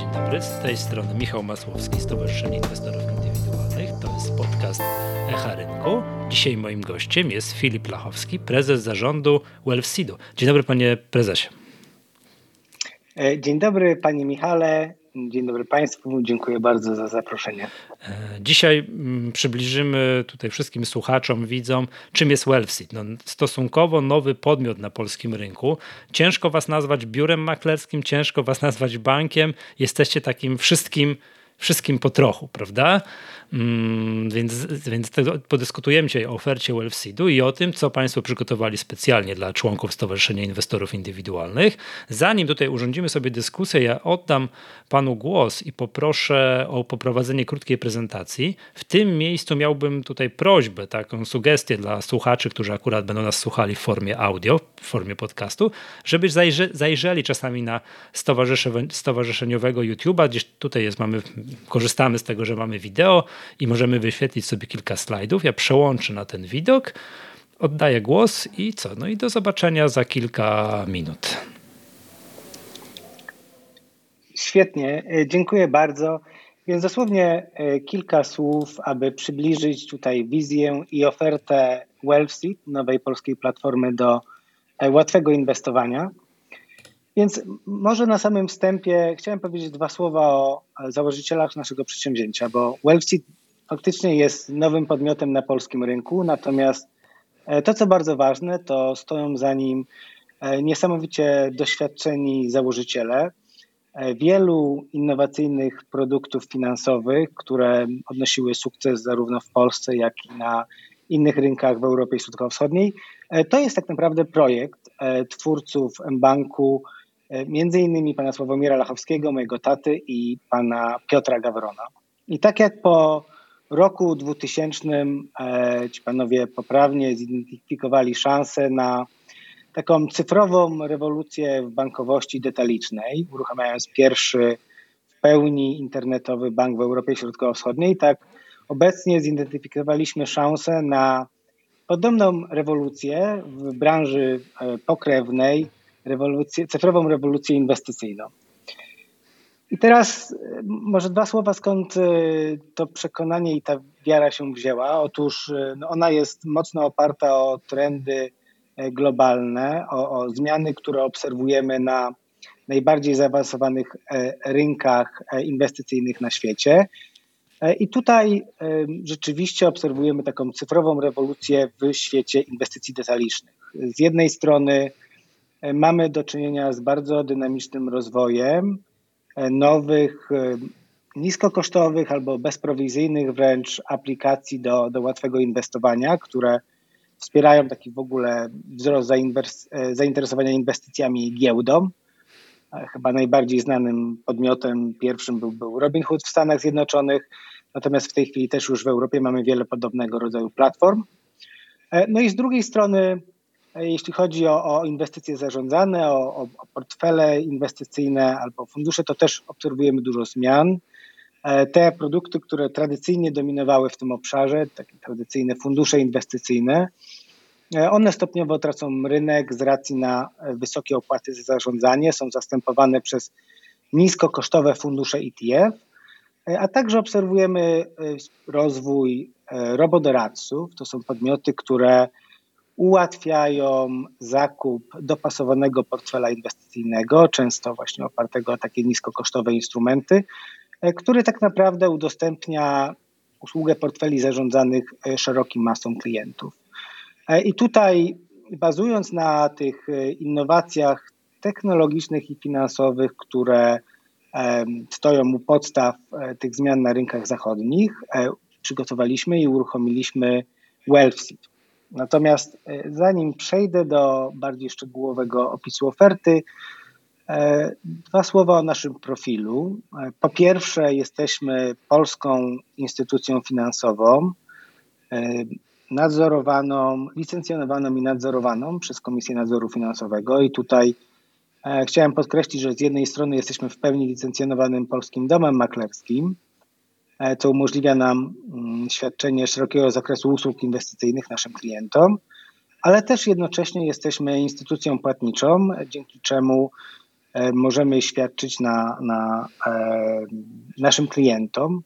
Dzień dobry, z tej strony Michał Masłowski, Stowarzyszenie Inwestorów Indywidualnych. To jest podcast Echa Rynku. Dzisiaj moim gościem jest Filip Lachowski, prezes zarządu Wellseedu. Dzień dobry panie prezesie. E, dzień dobry panie Michale, Dzień dobry Państwu, dziękuję bardzo za zaproszenie. E, dzisiaj mm, przybliżymy tutaj wszystkim słuchaczom, widzom, czym jest Wellseed. No, stosunkowo nowy podmiot na polskim rynku. Ciężko Was nazwać biurem maklerskim, ciężko Was nazwać bankiem. Jesteście takim wszystkim wszystkim po trochu, prawda? Mm, więc, więc podyskutujemy dzisiaj o ofercie Wellseedu i o tym, co Państwo przygotowali specjalnie dla członków Stowarzyszenia Inwestorów Indywidualnych. Zanim tutaj urządzimy sobie dyskusję, ja oddam Panu głos i poproszę o poprowadzenie krótkiej prezentacji. W tym miejscu miałbym tutaj prośbę, taką sugestię dla słuchaczy, którzy akurat będą nas słuchali w formie audio, w formie podcastu, żeby zajrze, zajrzeli czasami na stowarzyszeniowego YouTube'a, gdzieś tutaj jest, mamy, korzystamy z tego, że mamy wideo, i możemy wyświetlić sobie kilka slajdów. Ja przełączę na ten widok, oddaję głos i co? No i do zobaczenia za kilka minut. Świetnie, e, dziękuję bardzo. Więc dosłownie e, kilka słów, aby przybliżyć tutaj wizję i ofertę Wealthseed, nowej polskiej platformy do e, łatwego inwestowania. Więc może na samym wstępie chciałem powiedzieć dwa słowa o założycielach naszego przedsięwzięcia, bo Wealthseed faktycznie jest nowym podmiotem na polskim rynku, natomiast e, to, co bardzo ważne, to stoją za nim e, niesamowicie doświadczeni założyciele e, wielu innowacyjnych produktów finansowych, które odnosiły sukces zarówno w Polsce, jak i na innych rynkach w Europie Środkowo-Wschodniej. To jest tak naprawdę projekt twórców mBanku, między innymi pana Sławomira Lachowskiego, mojego taty i pana Piotra Gawrona. I tak jak po roku 2000 e, ci panowie poprawnie zidentyfikowali szansę na taką cyfrową rewolucję w bankowości detalicznej, uruchamiając pierwszy w pełni internetowy bank w Europie Środkowo-Wschodniej. Tak obecnie zidentyfikowaliśmy szansę na podobną rewolucję w branży e, pokrewnej, rewolucję, cyfrową rewolucję inwestycyjną. I teraz e, może dwa słowa, skąd e, to przekonanie i ta wiara się wzięła. Otóż e, no ona jest mocno oparta o trendy globalne, o, o zmiany, które obserwujemy na najbardziej zaawansowanych rynkach inwestycyjnych na świecie. I tutaj rzeczywiście obserwujemy taką cyfrową rewolucję w świecie inwestycji detalicznych. Z jednej strony mamy do czynienia z bardzo dynamicznym rozwojem, E, nowych, e, niskokosztowych albo bezprowizyjnych wręcz aplikacji do, do łatwego inwestowania, które wspierają taki w ogóle wzrost e, zainteresowania inwestycjami giełdą. Chyba najbardziej znanym podmiotem pierwszym był, był Robinhood w Stanach Zjednoczonych, natomiast w tej chwili też już w Europie mamy wiele podobnego rodzaju platform. No i z drugiej strony jeśli chodzi o, o inwestycje zarządzane, o, o, portfele inwestycyjne albo fundusze, to też obserwujemy dużo zmian. E, te produkty, które tradycyjnie dominowały w tym obszarze, takie tradycyjne fundusze inwestycyjne, e, one stopniowo tracą rynek z racji na wysokie opłaty za zarządzanie, są zastępowane przez niskokosztowe fundusze ETF, e, a także obserwujemy rozwój robodoradców. To są podmioty, które ułatwiają zakup dopasowanego portfela inwestycyjnego, często właśnie opartego o takie niskokosztowe instrumenty, e, który tak naprawdę udostępnia usługę portfeli zarządzanych e, szerokim masą klientów. E, I tutaj, bazując na tych innowacjach technologicznych i finansowych, które stoją u podstaw tych zmian na rynkach zachodnich, przygotowaliśmy i uruchomiliśmy Wealthseed. Natomiast e, zanim przejdę do bardziej szczegółowego opisu oferty, e, dwa słowa o naszym profilu. E, po pierwsze, jesteśmy polską instytucją finansową, nadzorowaną, licencjonowaną i nadzorowaną przez Komisję Nadzoru Finansowego. I tutaj chciałem podkreślić, że z jednej strony jesteśmy w pełni licencjonowanym polskim domem maklerskim, co umożliwia nam mm, świadczenie szerokiego zakresu usług inwestycyjnych naszym klientom, ale też jednocześnie jesteśmy instytucją płatniczą, dzięki czemu możemy świadczyć na, na naszym klientom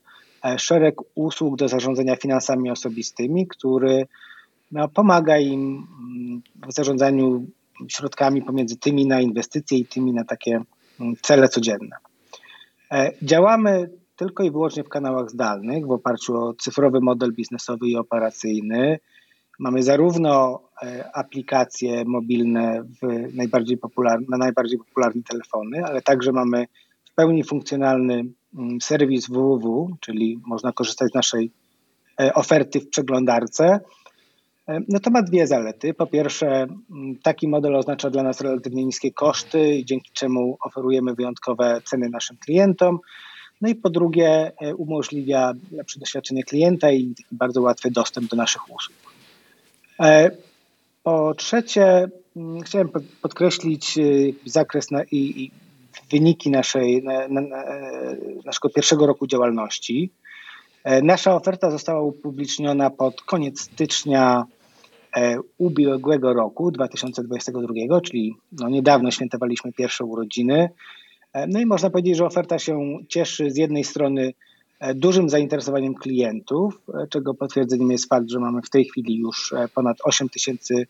szereg usług do zarządzania finansami osobistymi, który no, pomaga im w zarządzaniu środkami pomiędzy tymi na inwestycje i tymi na takie mm, cele codzienne. E, działamy tylko i wyłącznie w kanałach zdalnych w oparciu o cyfrowy model biznesowy i operacyjny. Mamy zarówno e, aplikacje mobilne w najbardziej popularne, na najbardziej popularne telefony, ale także mamy w pełni funkcjonalny mm, serwis www, czyli można korzystać z naszej e, oferty w przeglądarce E, no to ma dwie zalety. Po pierwsze, taki model oznacza dla nas relatywnie niskie koszty, dzięki czemu oferujemy wyjątkowe ceny naszym klientom. No i po drugie, e, umożliwia lepsze doświadczenie klienta i bardzo łatwy dostęp do naszych usług. E, po trzecie, chciałem podkreślić zakres i, i wyniki naszej, na, na, naszego pierwszego roku działalności. Nasza oferta została upubliczniona pod koniec stycznia E, ubiegłego roku, 2022, czyli no niedawno świętowaliśmy pierwsze urodziny. E, no i można powiedzieć, że oferta się cieszy z jednej strony e, dużym zainteresowaniem klientów, czego potwierdzeniem jest fakt, że mamy w tej chwili już ponad 8 tysięcy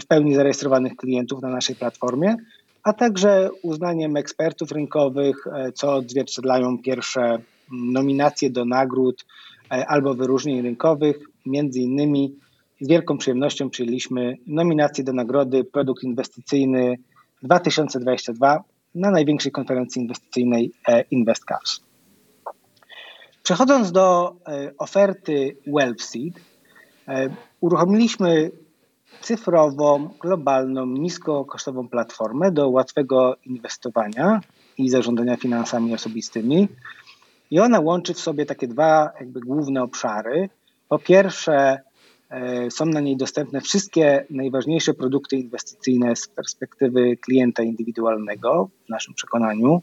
w pełni zarejestrowanych klientów na naszej platformie, a także uznaniem ekspertów rynkowych, co odzwierciedlają pierwsze nominacje do nagród albo wyróżnień rynkowych, między innymi z wielką przyjemnością przyjęliśmy nominację do nagrody Produkt Inwestycyjny 2022 na największej konferencji inwestycyjnej e, InvestCaps. Przechodząc do e, oferty WealthSeed, e, uruchomiliśmy cyfrową, globalną, niskokosztową platformę do łatwego inwestowania i zarządzania finansami osobistymi. I ona łączy w sobie takie dwa jakby główne obszary. Po pierwsze, są na niej dostępne wszystkie najważniejsze produkty inwestycyjne z perspektywy klienta indywidualnego, w naszym przekonaniu.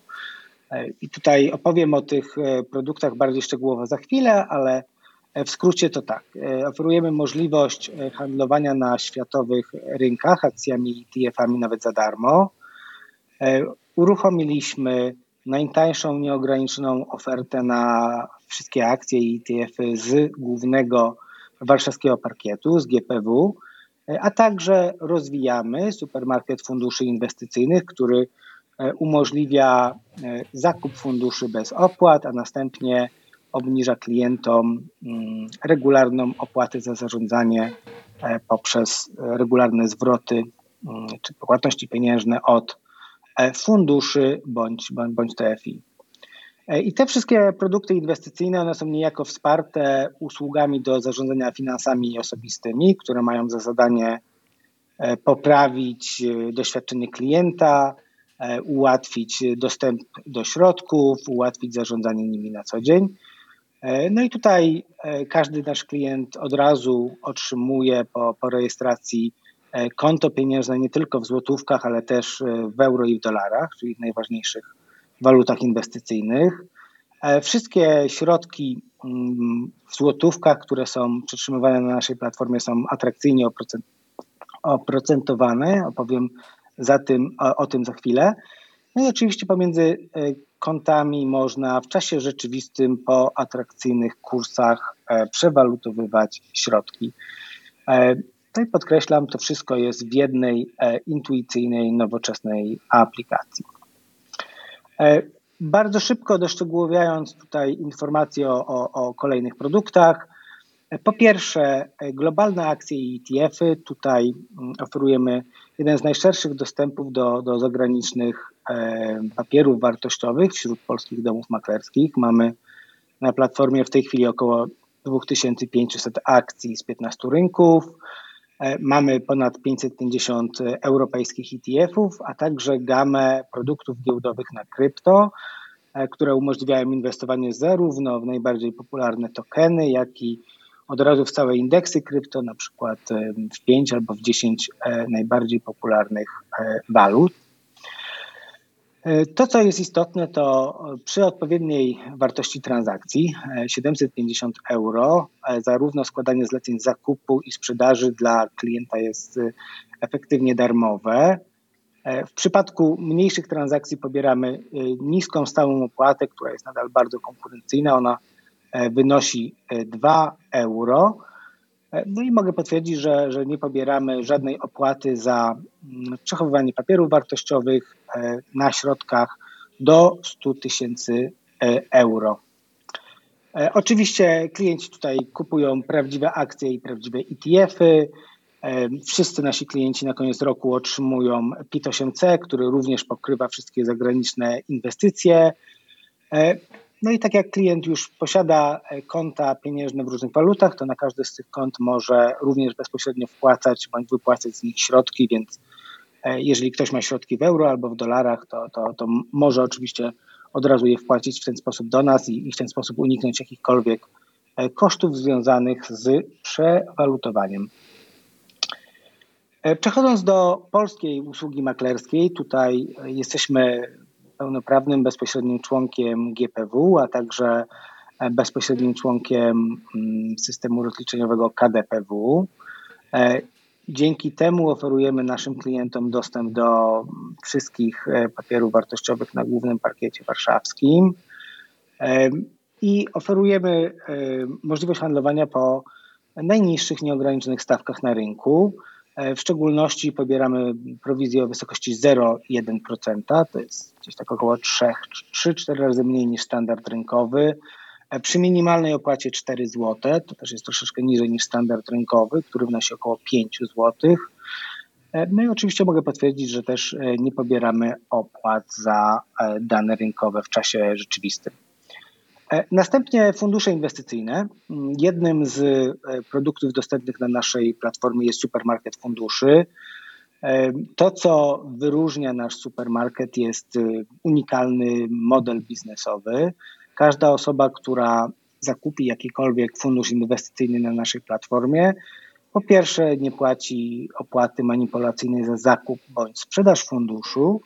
E, I tutaj opowiem o tych e, produktach bardziej szczegółowo za chwilę, ale w skrócie to tak. Oferujemy możliwość handlowania na światowych rynkach akcjami i ETF-ami nawet za darmo. Uruchomiliśmy najtańszą, nieograniczoną ofertę na wszystkie akcje i ETF-y z głównego warszawskiego parkietu z GPW, e, a także rozwijamy supermarket funduszy inwestycyjnych, który e, umożliwia e, zakup funduszy bez opłat, a następnie obniża klientom mm, regularną opłatę za zarządzanie poprzez regularne zwroty mm, czy płatności pieniężne od funduszy bądź, bądź TFI. E, I te wszystkie produkty inwestycyjne, one są niejako wsparte usługami do zarządzania finansami osobistymi, które mają za zadanie e, poprawić e, doświadczenie klienta, ułatwić dostęp do środków, ułatwić zarządzanie nimi na co dzień. No i tutaj każdy nasz klient od razu otrzymuje po, po rejestracji konto pieniężne nie tylko w złotówkach, ale też w euro i w dolarach, czyli w najważniejszych walutach inwestycyjnych. E, wszystkie środki mm, w złotówkach, które są przetrzymywane na naszej platformie, są atrakcyjnie oprocentowane. Opowiem za tym, o, o tym za chwilę. No i oczywiście pomiędzy e, kontami można w czasie rzeczywistym po atrakcyjnych kursach e, przewalutowywać środki. I podkreślam, to wszystko jest w jednej intuicyjnej, nowoczesnej aplikacji. E, bardzo szybko doszczegółowiając tutaj informacje o, o, o kolejnych produktach. E, po pierwsze, e, globalne akcje i ETF-y. Tutaj mm, oferujemy jeden z najszerszych dostępów do, do zagranicznych papierów wartościowych wśród polskich domów maklerskich. Mamy na platformie w tej chwili około 2500 akcji z 15 rynków. E, mamy ponad 550 europejskich ETF-ów, a także gamę produktów giełdowych na krypto, e, które umożliwiają inwestowanie zarówno w najbardziej popularne tokeny, jak i od razu w całe indeksy krypto, na przykład e, w 5 albo w 10 najbardziej popularnych walut. E, to, co jest istotne, to przy odpowiedniej wartości transakcji 750 e, euro, e, zarówno składanie zleceń zakupu i sprzedaży dla klienta jest efektywnie darmowe. W przypadku mniejszych transakcji pobieramy niską stałą opłatę, która jest nadal bardzo konkurencyjna. Ona wynosi 2 euro. No i mogę potwierdzić, że, że nie pobieramy żadnej opłaty za mm, przechowywanie papierów wartościowych na środkach do 100 tysięcy euro. E, oczywiście klienci tutaj kupują prawdziwe akcje i prawdziwe ETF-y. E, wszyscy nasi klienci na koniec roku otrzymują PIT-8C, który również pokrywa wszystkie zagraniczne inwestycje. E, no i tak jak klient już posiada konta pieniężne w różnych walutach, to na każdy z tych kont może również bezpośrednio wpłacać bądź wypłacać z nich środki, więc jeżeli ktoś ma środki w euro albo w dolarach, to, to, to może oczywiście od razu je wpłacić w ten sposób do nas i, i w ten sposób uniknąć jakichkolwiek e, kosztów związanych z przewalutowaniem. E, przechodząc do polskiej usługi maklerskiej, tutaj jesteśmy pełnoprawnym, bezpośrednim członkiem GPW, a także bezpośrednim członkiem mm, systemu rozliczeniowego KDPW. E, Dzięki temu oferujemy naszym klientom dostęp do wszystkich e, papierów wartościowych na głównym parkiecie warszawskim e, i oferujemy e, możliwość handlowania po najniższych nieograniczonych stawkach na rynku. W szczególności pobieramy prowizję o wysokości 0,1%, to jest gdzieś tak około 3-4 razy mniej niż standard rynkowy. Przy minimalnej opłacie 4 zł, to też jest troszeczkę niżej niż standard rynkowy, który wynosi około 5 zł. No i oczywiście mogę potwierdzić, że też e, nie pobieramy opłat za e, dane rynkowe w czasie rzeczywistym. E, następnie fundusze inwestycyjne. Jednym z produktów dostępnych na naszej platformie jest supermarket funduszy. To, co wyróżnia nasz supermarket, jest unikalny model biznesowy. Każda osoba, która zakupi jakikolwiek fundusz inwestycyjny na naszej platformie, po pierwsze nie płaci opłaty manipulacyjnej za zakup bądź sprzedaż funduszu,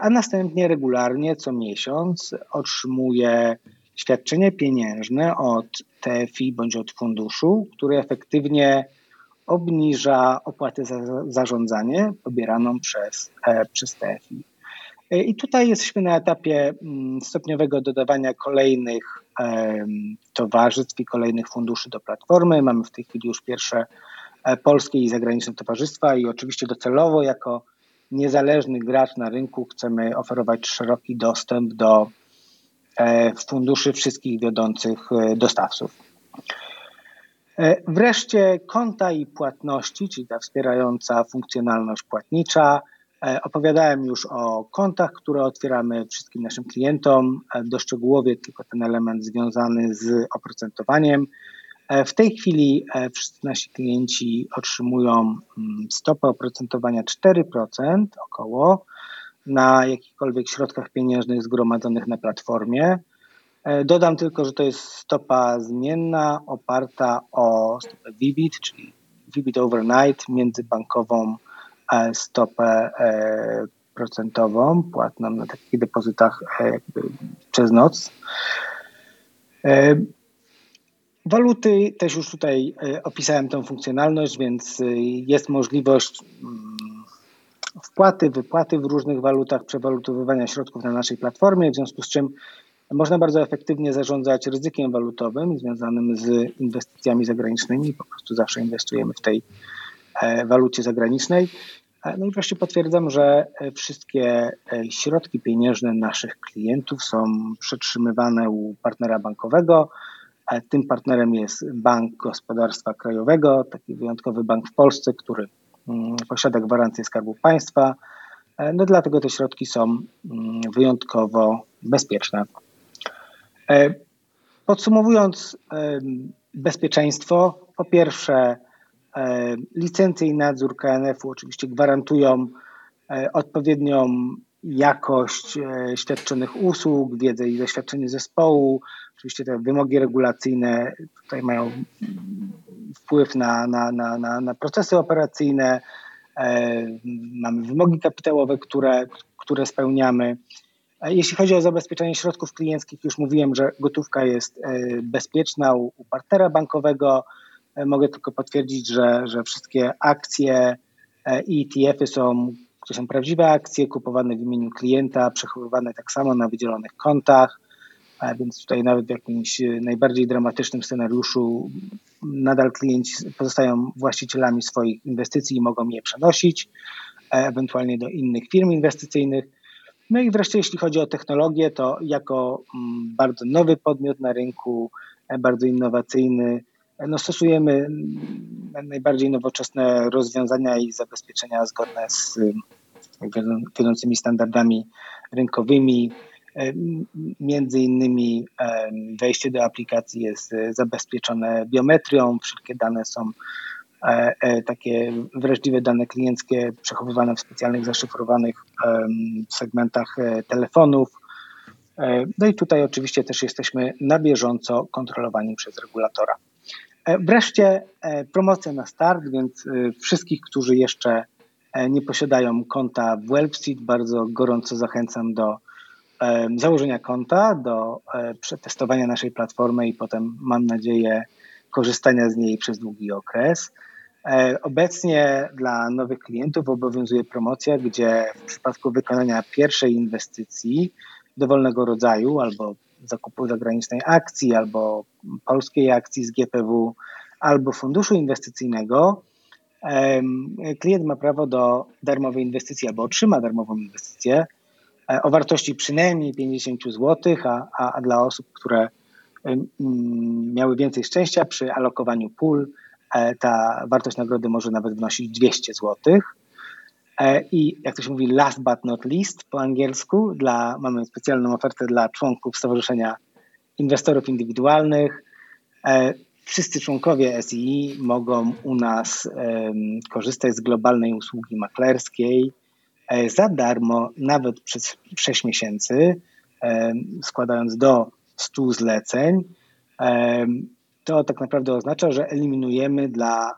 a następnie regularnie co miesiąc otrzymuje świadczenie pieniężne od TFI bądź od funduszu, który efektywnie obniża opłatę za zarządzanie pobieraną przez, e, przez TFI. E, I tutaj jesteśmy na etapie mm, stopniowego dodawania kolejnych towarzystw i kolejnych funduszy do platformy. Mamy w tej chwili już pierwsze e, polskie i zagraniczne towarzystwa i oczywiście docelowo jako niezależny gracz na rynku chcemy oferować szeroki dostęp do funduszy wszystkich wiodących dostawców. Wreszcie konta i płatności, czyli ta wspierająca funkcjonalność płatnicza, E, opowiadałem już o kontach, które otwieramy wszystkim naszym klientom, e, doszczegółowie tylko ten element związany z oprocentowaniem. E, w tej chwili wszyscy nasi klienci otrzymują mm, stopę oprocentowania 4% około na jakichkolwiek środkach pieniężnych zgromadzonych na platformie. Dodam tylko, że to jest stopa zmienna oparta o stopę VIBIT, czyli VIBIT Overnight międzybankową stopę e, procentową płatną na takich depozytach e, przez noc. E, waluty też już tutaj opisałem tą funkcjonalność, więc jest możliwość mm, wpłaty, wypłaty w różnych walutach, przewalutowywania środków na naszej platformie, w związku z czym można bardzo efektywnie zarządzać ryzykiem walutowym związanym z inwestycjami zagranicznymi. Po prostu zawsze inwestujemy w tej walucie zagranicznej. E, no i wreszcie potwierdzam, że e, wszystkie e, środki pieniężne naszych klientów są przetrzymywane u partnera bankowego. Tym partnerem jest Bank Gospodarstwa Krajowego, taki wyjątkowy bank w Polsce, który mm, posiada gwarancję Skarbu Państwa. No dlatego te środki są mm, wyjątkowo bezpieczne. Podsumowując, bezpieczeństwo, po pierwsze, E, licencje i nadzór KNF-u oczywiście gwarantują e, odpowiednią jakość e, świadczonych usług, wiedzę i doświadczenie zespołu. Oczywiście te wymogi regulacyjne tutaj mają wpływ na, na, na, na, na procesy operacyjne. Mamy wymogi kapitałowe, które, które spełniamy. Jeśli chodzi o zabezpieczenie środków klienckich, już mówiłem, że gotówka jest bezpieczna u, u partnera bankowego. Mogę tylko potwierdzić, że, że wszystkie akcje e, i ETF-y są to są prawdziwe akcje kupowane w imieniu klienta, przechowywane tak samo na wydzielonych kontach, więc tutaj nawet w jakimś najbardziej dramatycznym scenariuszu nadal klienci pozostają właścicielami swoich inwestycji i mogą je przenosić, ewentualnie do innych firm inwestycyjnych. No i wreszcie jeśli chodzi o technologię, to jako mm, bardzo nowy podmiot na rynku, bardzo innowacyjny, no stosujemy najbardziej nowoczesne rozwiązania i zabezpieczenia zgodne z wiodącymi standardami rynkowymi. Między innymi wejście do aplikacji jest zabezpieczone biometrią, wszystkie dane są e, e, takie wrażliwe dane klienckie przechowywane w specjalnych zaszyfrowanych segmentach e, telefonów. No i tutaj oczywiście też jesteśmy na bieżąco kontrolowani przez regulatora. E, wreszcie e, promocja na start, więc e, wszystkich, którzy jeszcze nie posiadają konta w Webseed, bardzo gorąco zachęcam do założenia konta, do przetestowania naszej platformy i potem mam nadzieję korzystania z niej przez długi okres. Obecnie dla nowych klientów obowiązuje promocja, gdzie w przypadku wykonania pierwszej inwestycji dowolnego rodzaju albo zakupu zagranicznej akcji albo polskiej akcji z GPW albo funduszu inwestycyjnego, klient ma prawo do darmowej inwestycji albo otrzyma darmową inwestycję e, o wartości przynajmniej 50 zł, a, a, dla osób, które miały więcej szczęścia przy alokowaniu pól, e, ta wartość nagrody może nawet wynosić 200 zł. E, I jak to się mówi, last but not least po angielsku, dla, mamy specjalną ofertę dla członków Stowarzyszenia Inwestorów Indywidualnych. E, wszyscy członkowie SEI mogą u nas korzystać z globalnej usługi maklerskiej e, za darmo, nawet przez 6 miesięcy, składając do 100 zleceń. To tak naprawdę oznacza, że eliminujemy dla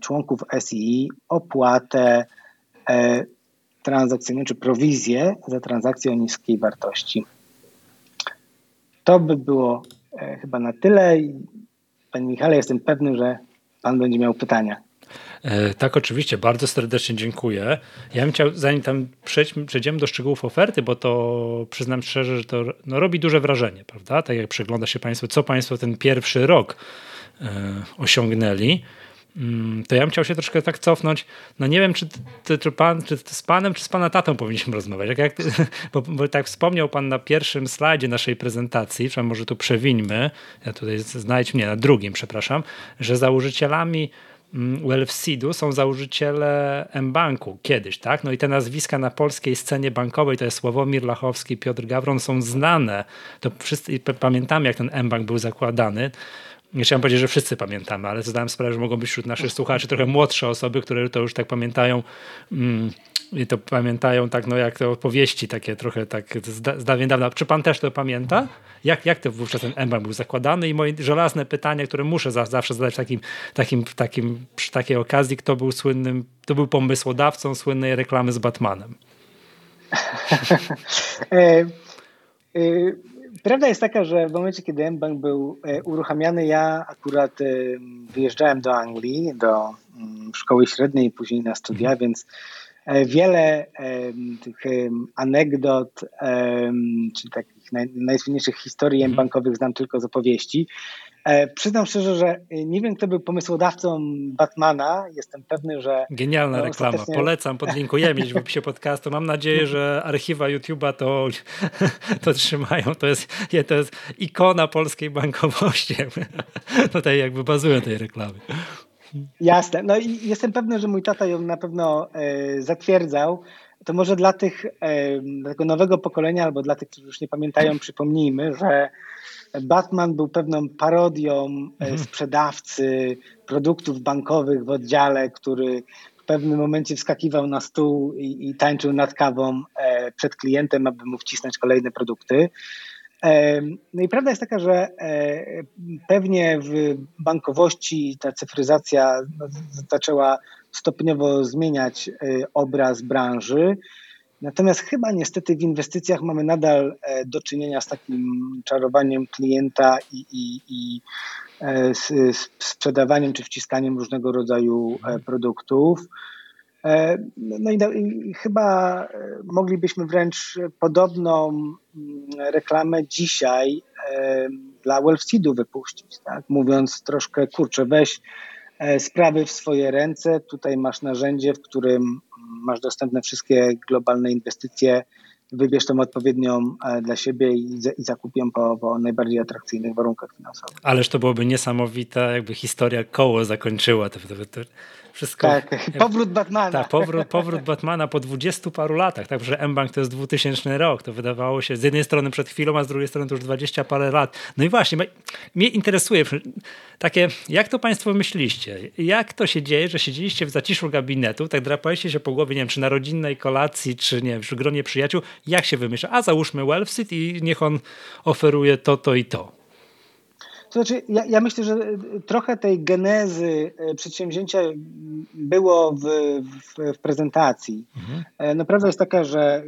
członków SEI opłatę E, transakcyjne czy prowizję za transakcję o niskiej wartości. To by było e, chyba na tyle. Panie Michale, jestem pewny, że Pan będzie miał pytania. E, tak, oczywiście, bardzo serdecznie dziękuję. Ja bym chciał, zanim tam przejdziemy do szczegółów oferty, bo to przyznam szczerze, że to no, robi duże wrażenie, prawda? Tak jak przegląda się Państwo, co Państwo ten pierwszy rok osiągnęli. Mm, to ja bym chciał się troszkę tak cofnąć. No nie wiem, czy, ty, czy, pan, czy z panem, czy z pana tatą powinniśmy rozmawiać. Jak, jak, bo, bo, tak wspomniał pan na pierwszym slajdzie naszej prezentacji, może tu przewińmy, ja tutaj znajdź mnie na drugim, przepraszam, że założycielami mm, Wealthseedu są założyciele M-Banku kiedyś, tak? No i te nazwiska na polskiej scenie bankowej, to jest Sławomir Lachowski, Piotr Gawron, są znane. To wszyscy pamiętamy, jak ten M-Bank był zakładany nie chciałem powiedzieć, że wszyscy pamiętamy, ale zdałem sprawę, że mogą być wśród naszych słuchaczy trochę młodsze osoby, które to już tak pamiętają mm, i to pamiętają tak, no jak te opowieści takie trochę tak z dawna. Czy pan też to pamięta? Jak, jak to wówczas ten emblem był zakładany? I moje żelazne pytanie, które muszę za, zawsze zadać takim, takim, takim, przy takiej okazji, kto był słynnym, kto był pomysłodawcą słynnej reklamy z Batmanem? e, e, Prawda jest taka, że w momencie, kiedy mBank był e, uruchamiany, ja akurat wyjeżdżałem do Anglii, do mm, szkoły średniej później na studia, mhm. więc wiele tych anegdot, czy takich najsłynniejszych historii mhm. bankowych znam tylko z opowieści. E, przyznam szczerze, że nie wiem, kto był pomysłodawcą Batmana. Jestem pewny, że. Genialna no, reklama. Ostatecznie... Polecam, podlinkujemy w opisie podcastu. Mam nadzieję, że archiwa YouTube'a to, to trzymają. To jest, to jest ikona polskiej bankowości. Tutaj jakby bazują tej reklamy. Jasne. No i jestem pewny, że mój tata ją na pewno e, zatwierdzał. To może dla tych, e, dla tego nowego pokolenia, albo dla tych, którzy już nie pamiętają, przypomnijmy, że Batman był pewną parodią e, mhm. sprzedawcy produktów bankowych w oddziale, który w pewnym momencie wskakiwał na stół i, i tańczył nad kawą e, przed klientem, aby mu wcisnąć kolejne produkty. E, no i prawda jest taka, że pewnie w bankowości ta cyfryzacja no, zaczęła stopniowo zmieniać obraz branży. Natomiast chyba niestety w inwestycjach mamy nadal e, do czynienia z takim czarowaniem klienta i, i, i e, z, sprzedawaniem czy wciskaniem różnego rodzaju e, produktów. No i, i, chyba moglibyśmy wręcz podobną mm, reklamę dzisiaj dla Wellseedu wypuścić, tak? mówiąc troszkę, kurczę, weź sprawy w swoje ręce, tutaj masz narzędzie, w którym masz dostępne wszystkie globalne inwestycje wybierz tą odpowiednią e, dla siebie i, i zakup ją po, po, najbardziej atrakcyjnych warunkach finansowych. Ależ to byłoby niesamowita, jakby historia koło zakończyła. To, to, to wszystko, tak, powrót Batmana. Tak, powrót, powrót Batmana po dwudziestu paru latach, tak, że M-Bank to jest 2000 rok, to wydawało się z jednej strony przed chwilą, a z drugiej strony to już dwadzieścia parę lat. No i właśnie, mnie interesuje takie, jak to państwo myśliście? Jak to się dzieje, że siedzieliście w zaciszu gabinetu, tak drapaliście się po głowie, nie wiem, czy na rodzinnej kolacji, czy nie wiem, przy gronie przyjaciół, jak się wymyśla? A załóżmy Wellfsit i niech on oferuje to, to i to. To znaczy, ja, ja, myślę, że trochę tej genezy e, przedsięwzięcia było w, w, w prezentacji. Mhm. E, no, prawda jest taka, że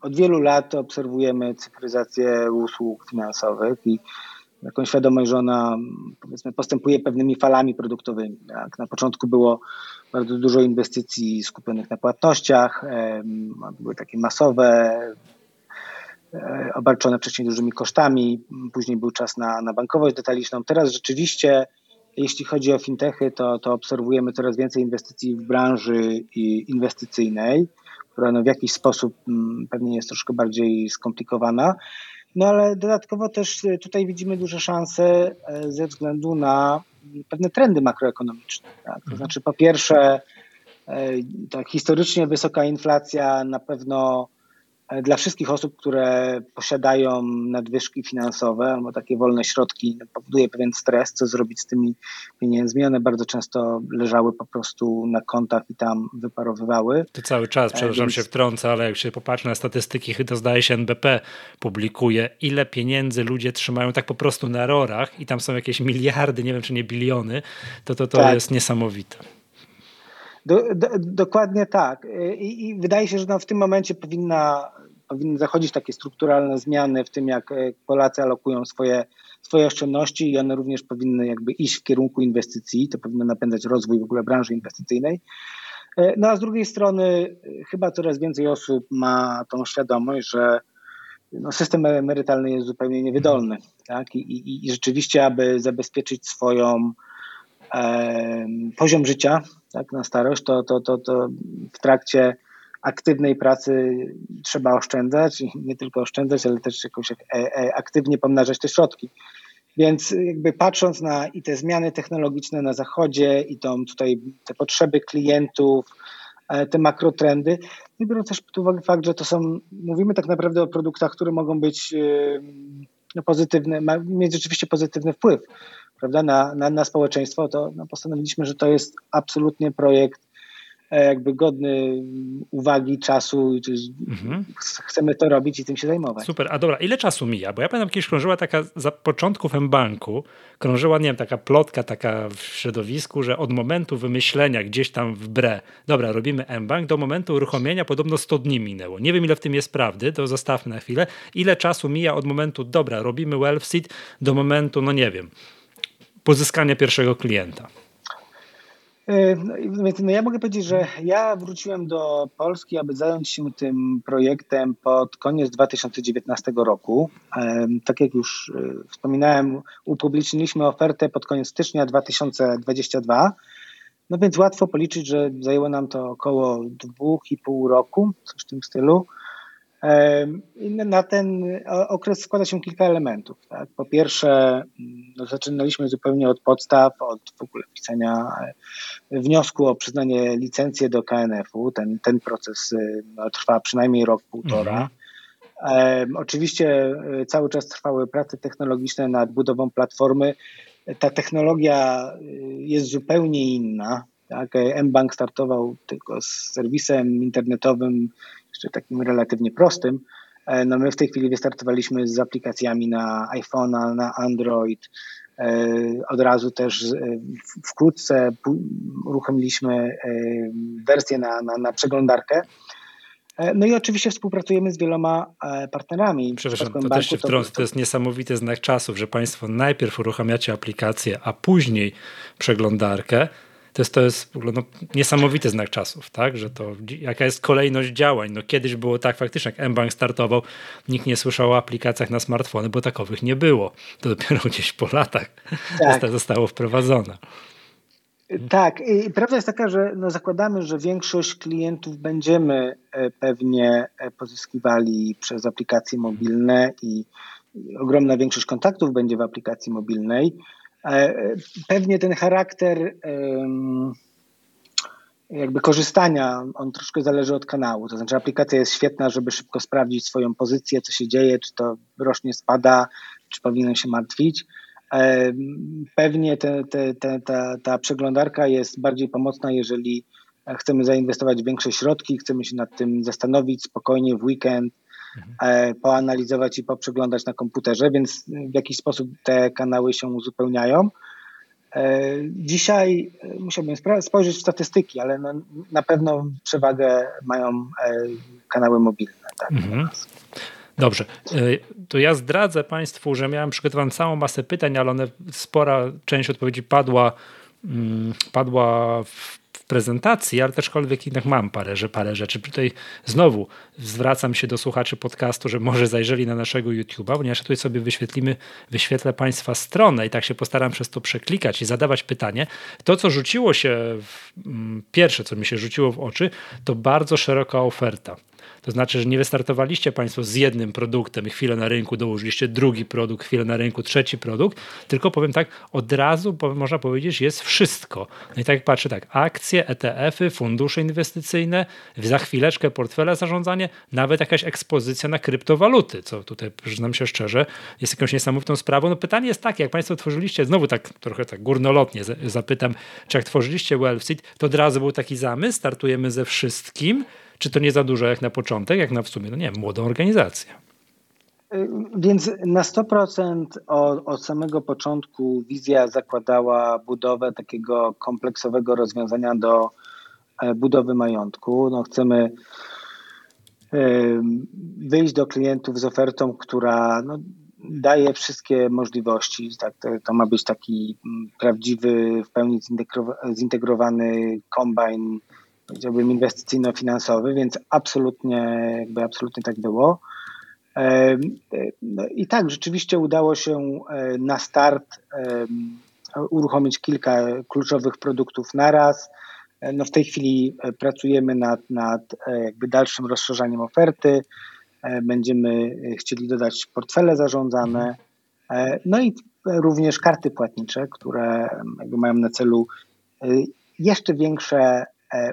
od wielu lat obserwujemy cyfryzację usług finansowych i taką świadomość, że ona powiedzmy, postępuje pewnymi falami produktowymi. Tak? Na początku było bardzo dużo inwestycji skupionych na płatnościach, były takie masowe, E, obarczone wcześniej dużymi kosztami, później był czas na, na bankowość detaliczną. Teraz rzeczywiście, jeśli chodzi o fintechy, to, to obserwujemy coraz więcej inwestycji w branży inwestycyjnej, która no w jakiś sposób mm, pewnie jest troszkę bardziej skomplikowana. No ale dodatkowo też tutaj widzimy duże szanse e, ze względu na pewne trendy makroekonomiczne. Tak? To mhm. znaczy, po pierwsze, e, tak historycznie wysoka inflacja na pewno dla wszystkich osób, które posiadają nadwyżki finansowe albo takie wolne środki, powoduje pewien stres, co zrobić z tymi pieniędzmi. One bardzo często leżały po prostu na kontach i tam wyparowywały. To cały czas, przepraszam Więc... się wtrącę, ale jak się popatrzy na statystyki, to zdaje się NBP publikuje, ile pieniędzy ludzie trzymają tak po prostu na rorach i tam są jakieś miliardy, nie wiem czy nie biliony, to to, to tak. jest niesamowite. Do, do, dokładnie tak. I, I, wydaje się, że no w tym momencie powinna, powinny zachodzić takie strukturalne zmiany w tym, jak e, Polacy alokują swoje, swoje oszczędności i one również powinny jakby iść w kierunku inwestycji. To powinno napędzać rozwój w ogóle branży inwestycyjnej. E, no a z drugiej strony e, chyba coraz więcej osób ma tą świadomość, że no, system emerytalny jest zupełnie niewydolny. Tak? I, i, I rzeczywiście, aby zabezpieczyć swoją e, poziom życia, tak, na starość, to, to, to, to w trakcie aktywnej pracy trzeba oszczędzać i nie tylko oszczędzać, ale też jakoś e, e, aktywnie pomnażać te środki. Więc jakby patrząc na i te zmiany technologiczne na zachodzie i tą tutaj te potrzeby klientów, e, te makrotrendy, biorąc też pod uwagę fakt, że to są, mówimy tak naprawdę o produktach, które mogą być no, pozytywne, mieć rzeczywiście pozytywny wpływ prawda, na, na, na społeczeństwo, to no, postanowiliśmy, że to jest absolutnie projekt jakby godny uwagi, czasu, mhm. chcemy to robić i tym się zajmować. Super, a dobra, ile czasu mija? Bo ja pamiętam kiedyś krążyła taka, za początków M-Banku, krążyła, nie wiem, taka plotka taka w środowisku, że od momentu wymyślenia gdzieś tam w bre, dobra, robimy M-Bank, do momentu uruchomienia podobno 100 dni minęło. Nie wiem, ile w tym jest prawdy, to zostawmy na chwilę. Ile czasu mija od momentu, dobra, robimy WealthSeed, do momentu, no nie wiem, pozyskania pierwszego klienta? E, no, no ja mogę powiedzieć, że ja wróciłem do Polski, aby zająć się tym projektem pod koniec 2019 roku. E, tak jak już e, wspominałem, upubliczniliśmy ofertę pod koniec stycznia 2022. No więc łatwo policzyć, że zajęło nam to około dwóch i pół roku, coś w tym stylu. Na ten okres składa się kilka elementów. Tak? Po pierwsze, no, zaczynaliśmy zupełnie od podstaw, od w ogóle pisania e, wniosku o przyznanie licencji do KNF-u. Ten, ten proces e, no, trwa przynajmniej rok, półtora. Mhm. Oczywiście e, cały czas trwały prace technologiczne nad budową platformy. Ta technologia jest zupełnie inna. Tak? M-Bank startował tylko z serwisem internetowym jeszcze takim relatywnie prostym. E, no my w tej chwili wystartowaliśmy z aplikacjami na iPhone'a, na Android. E, od razu też e, wkrótce uruchomiliśmy wersję na, na, na przeglądarkę. No i oczywiście współpracujemy z wieloma partnerami. Przepraszam, to też się wtrącę, to, to jest niesamowity znak czasów, że Państwo najpierw uruchamiacie aplikację, a później przeglądarkę To jest, to jest no, niesamowity znak czasów, tak? że to jaka jest kolejność działań. No, kiedyś było tak faktycznie, jak mBank startował, nikt nie słyszał o aplikacjach na smartfony, bo takowych nie było. To dopiero gdzieś po latach tak. zostało wprowadzone. Tak, i prawda jest taka, że no zakładamy, że większość klientów będziemy e, pewnie e, pozyskiwali przez aplikacje mobilne i ogromna większość kontaktów będzie w aplikacji mobilnej. E, pewnie ten charakter jakby korzystania, on troszkę zależy od kanału. To znaczy aplikacja jest świetna, żeby szybko sprawdzić swoją pozycję, co się dzieje, czy to rośnie, spada, czy powinien się martwić. Pewnie te, te, te, ta, ta przeglądarka jest bardziej pomocna, jeżeli chcemy zainwestować większe środki, chcemy się nad tym zastanowić spokojnie w weekend. E, poanalizować i poprzeglądać na komputerze, więc w jakiś sposób te kanały się uzupełniają. E, dzisiaj e, musiałbym spojrzeć w statystyki, ale no, na pewno przewagę mają kanały mobilne. Tak, mhm. Dobrze, e, to ja zdradzę Państwu, że miałem przygotowaną całą masę pytań, ale one, spora część odpowiedzi padła, mm, padła w prezentacji, ale aczkolwiek jednak mam parę, że parę rzeczy. Tutaj znowu zwracam się do słuchaczy podcastu, że może zajrzeli na naszego YouTube'a, ponieważ tutaj sobie wyświetlimy, wyświetlę Państwa stronę i tak się postaram przez to przeklikać i zadawać pytanie. To, co rzuciło się, w, mm, pierwsze, co mi się rzuciło w oczy, to bardzo szeroka oferta. To znaczy, że nie wystartowaliście Państwo z jednym produktem, chwilę na rynku, dołożyliście drugi produkt, chwilę na rynku, trzeci produkt, tylko powiem tak, od razu można powiedzieć, jest wszystko. No i tak patrzę tak, akcje, ETF-y, fundusze inwestycyjne, za chwileczkę portfele zarządzanie, nawet jakaś ekspozycja na kryptowaluty, co tutaj przyznam się szczerze, jest jakąś niesamowitą sprawą. No pytanie jest takie, jak Państwo tworzyliście, znowu tak trochę tak górnolotnie zapytam, czy jak tworzyliście Wealthseed, to od razu był taki zamysł, startujemy ze wszystkim, czy to nie za dużo jak na początek, jak na w sumie, no nie młodą organizację? Więc na 100% od, od, samego początku wizja zakładała budowę takiego kompleksowego rozwiązania do e, budowy majątku. No chcemy e, wyjść do klientów z ofertą, która no, daje wszystkie możliwości. Tak, to ma być taki mm, prawdziwy, w pełni zintegrowany kombajn powiedziałbym, inwestycyjno-finansowy, więc absolutnie, jakby absolutnie tak było. No I tak, rzeczywiście udało się e, na start uruchomić kilka kluczowych produktów naraz. E, no w tej chwili e, pracujemy nad, nad jakby dalszym rozszerzaniem oferty. Będziemy chcieli dodać portfele zarządzane. No i również karty płatnicze, które jakby mają na celu jeszcze większe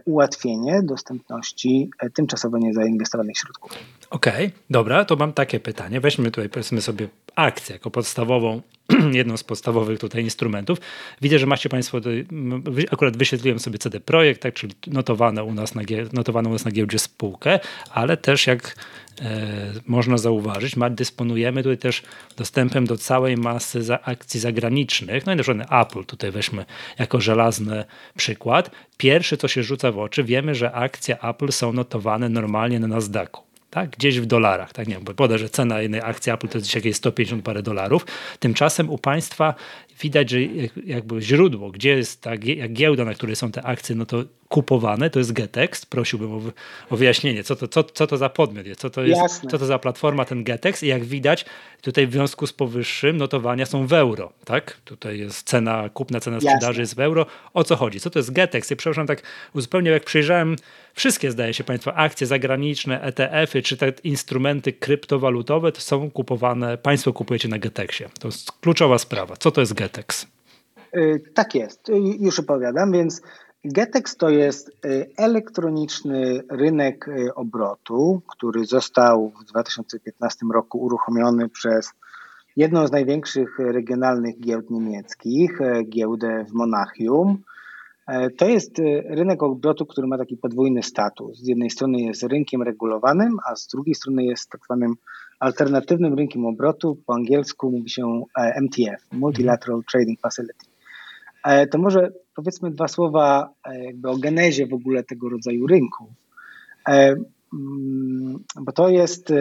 ułatwienie dostępności e, tymczasowo niezainwestowanych środków. Okej, okay, dobra, to mam takie pytanie. Weźmy tutaj powiedzmy sobie akcję jako podstawową, jedną z podstawowych tutaj instrumentów. Widzę, że macie Państwo, akurat wyświetliłem sobie CD Projekt, tak, czyli notowane u, nas na, notowaną u nas na giełdzie spółkę, ale też jak e, można zauważyć, ma, dysponujemy tutaj też dostępem do całej masy za akcji zagranicznych. No i na przykład Apple, tutaj weźmy jako żelazny przykład. Pierwszy, co się rzuca w oczy, wiemy, że akcje Apple są notowane normalnie na Nasdaqu tak? gdzieś w dolarach. Tak? Nie wiem, bo poda, że cena jednej akcji Apple to jest jakieś 150 parę dolarów. Tymczasem u państwa widać, że jakby źródło, gdzie jest ta giełda, na której są te akcje, no to kupowane, to jest Getex. Prosiłbym o, o wyjaśnienie, co to, co, co to za podmiot jest, co to jest, co to za platforma ten Getex i jak widać, tutaj w związku z powyższym notowania są w euro, tak? Tutaj jest cena, kupna cena sprzedaży Jasne. jest w euro. O co chodzi? Co to jest Getex? Ja przepraszam, tak uzupełnię, jak przyjrzałem wszystkie, zdaje się Państwo, akcje zagraniczne, ETF-y, czy te instrumenty kryptowalutowe, to są kupowane, Państwo kupujecie na Getexie. To jest kluczowa sprawa. Co to jest Getex? Y, tak jest, y, już opowiadam, więc Getex to jest y, elektroniczny rynek obrotu, który został w 2015 roku uruchomiony przez jedną z największych regionalnych giełd niemieckich, giełdę w Monachium. To jest rynek obrotu, który ma taki podwójny status. Z jednej strony jest rynkiem regulowanym, a z drugiej strony jest tak zwanym alternatywnym rynkiem obrotu. Po angielsku mówi się e, MTF, Multilateral Trading Facility. To może powiedzmy dwa słowa jakby o genezie w ogóle tego rodzaju rynku. Mm, bo to jest,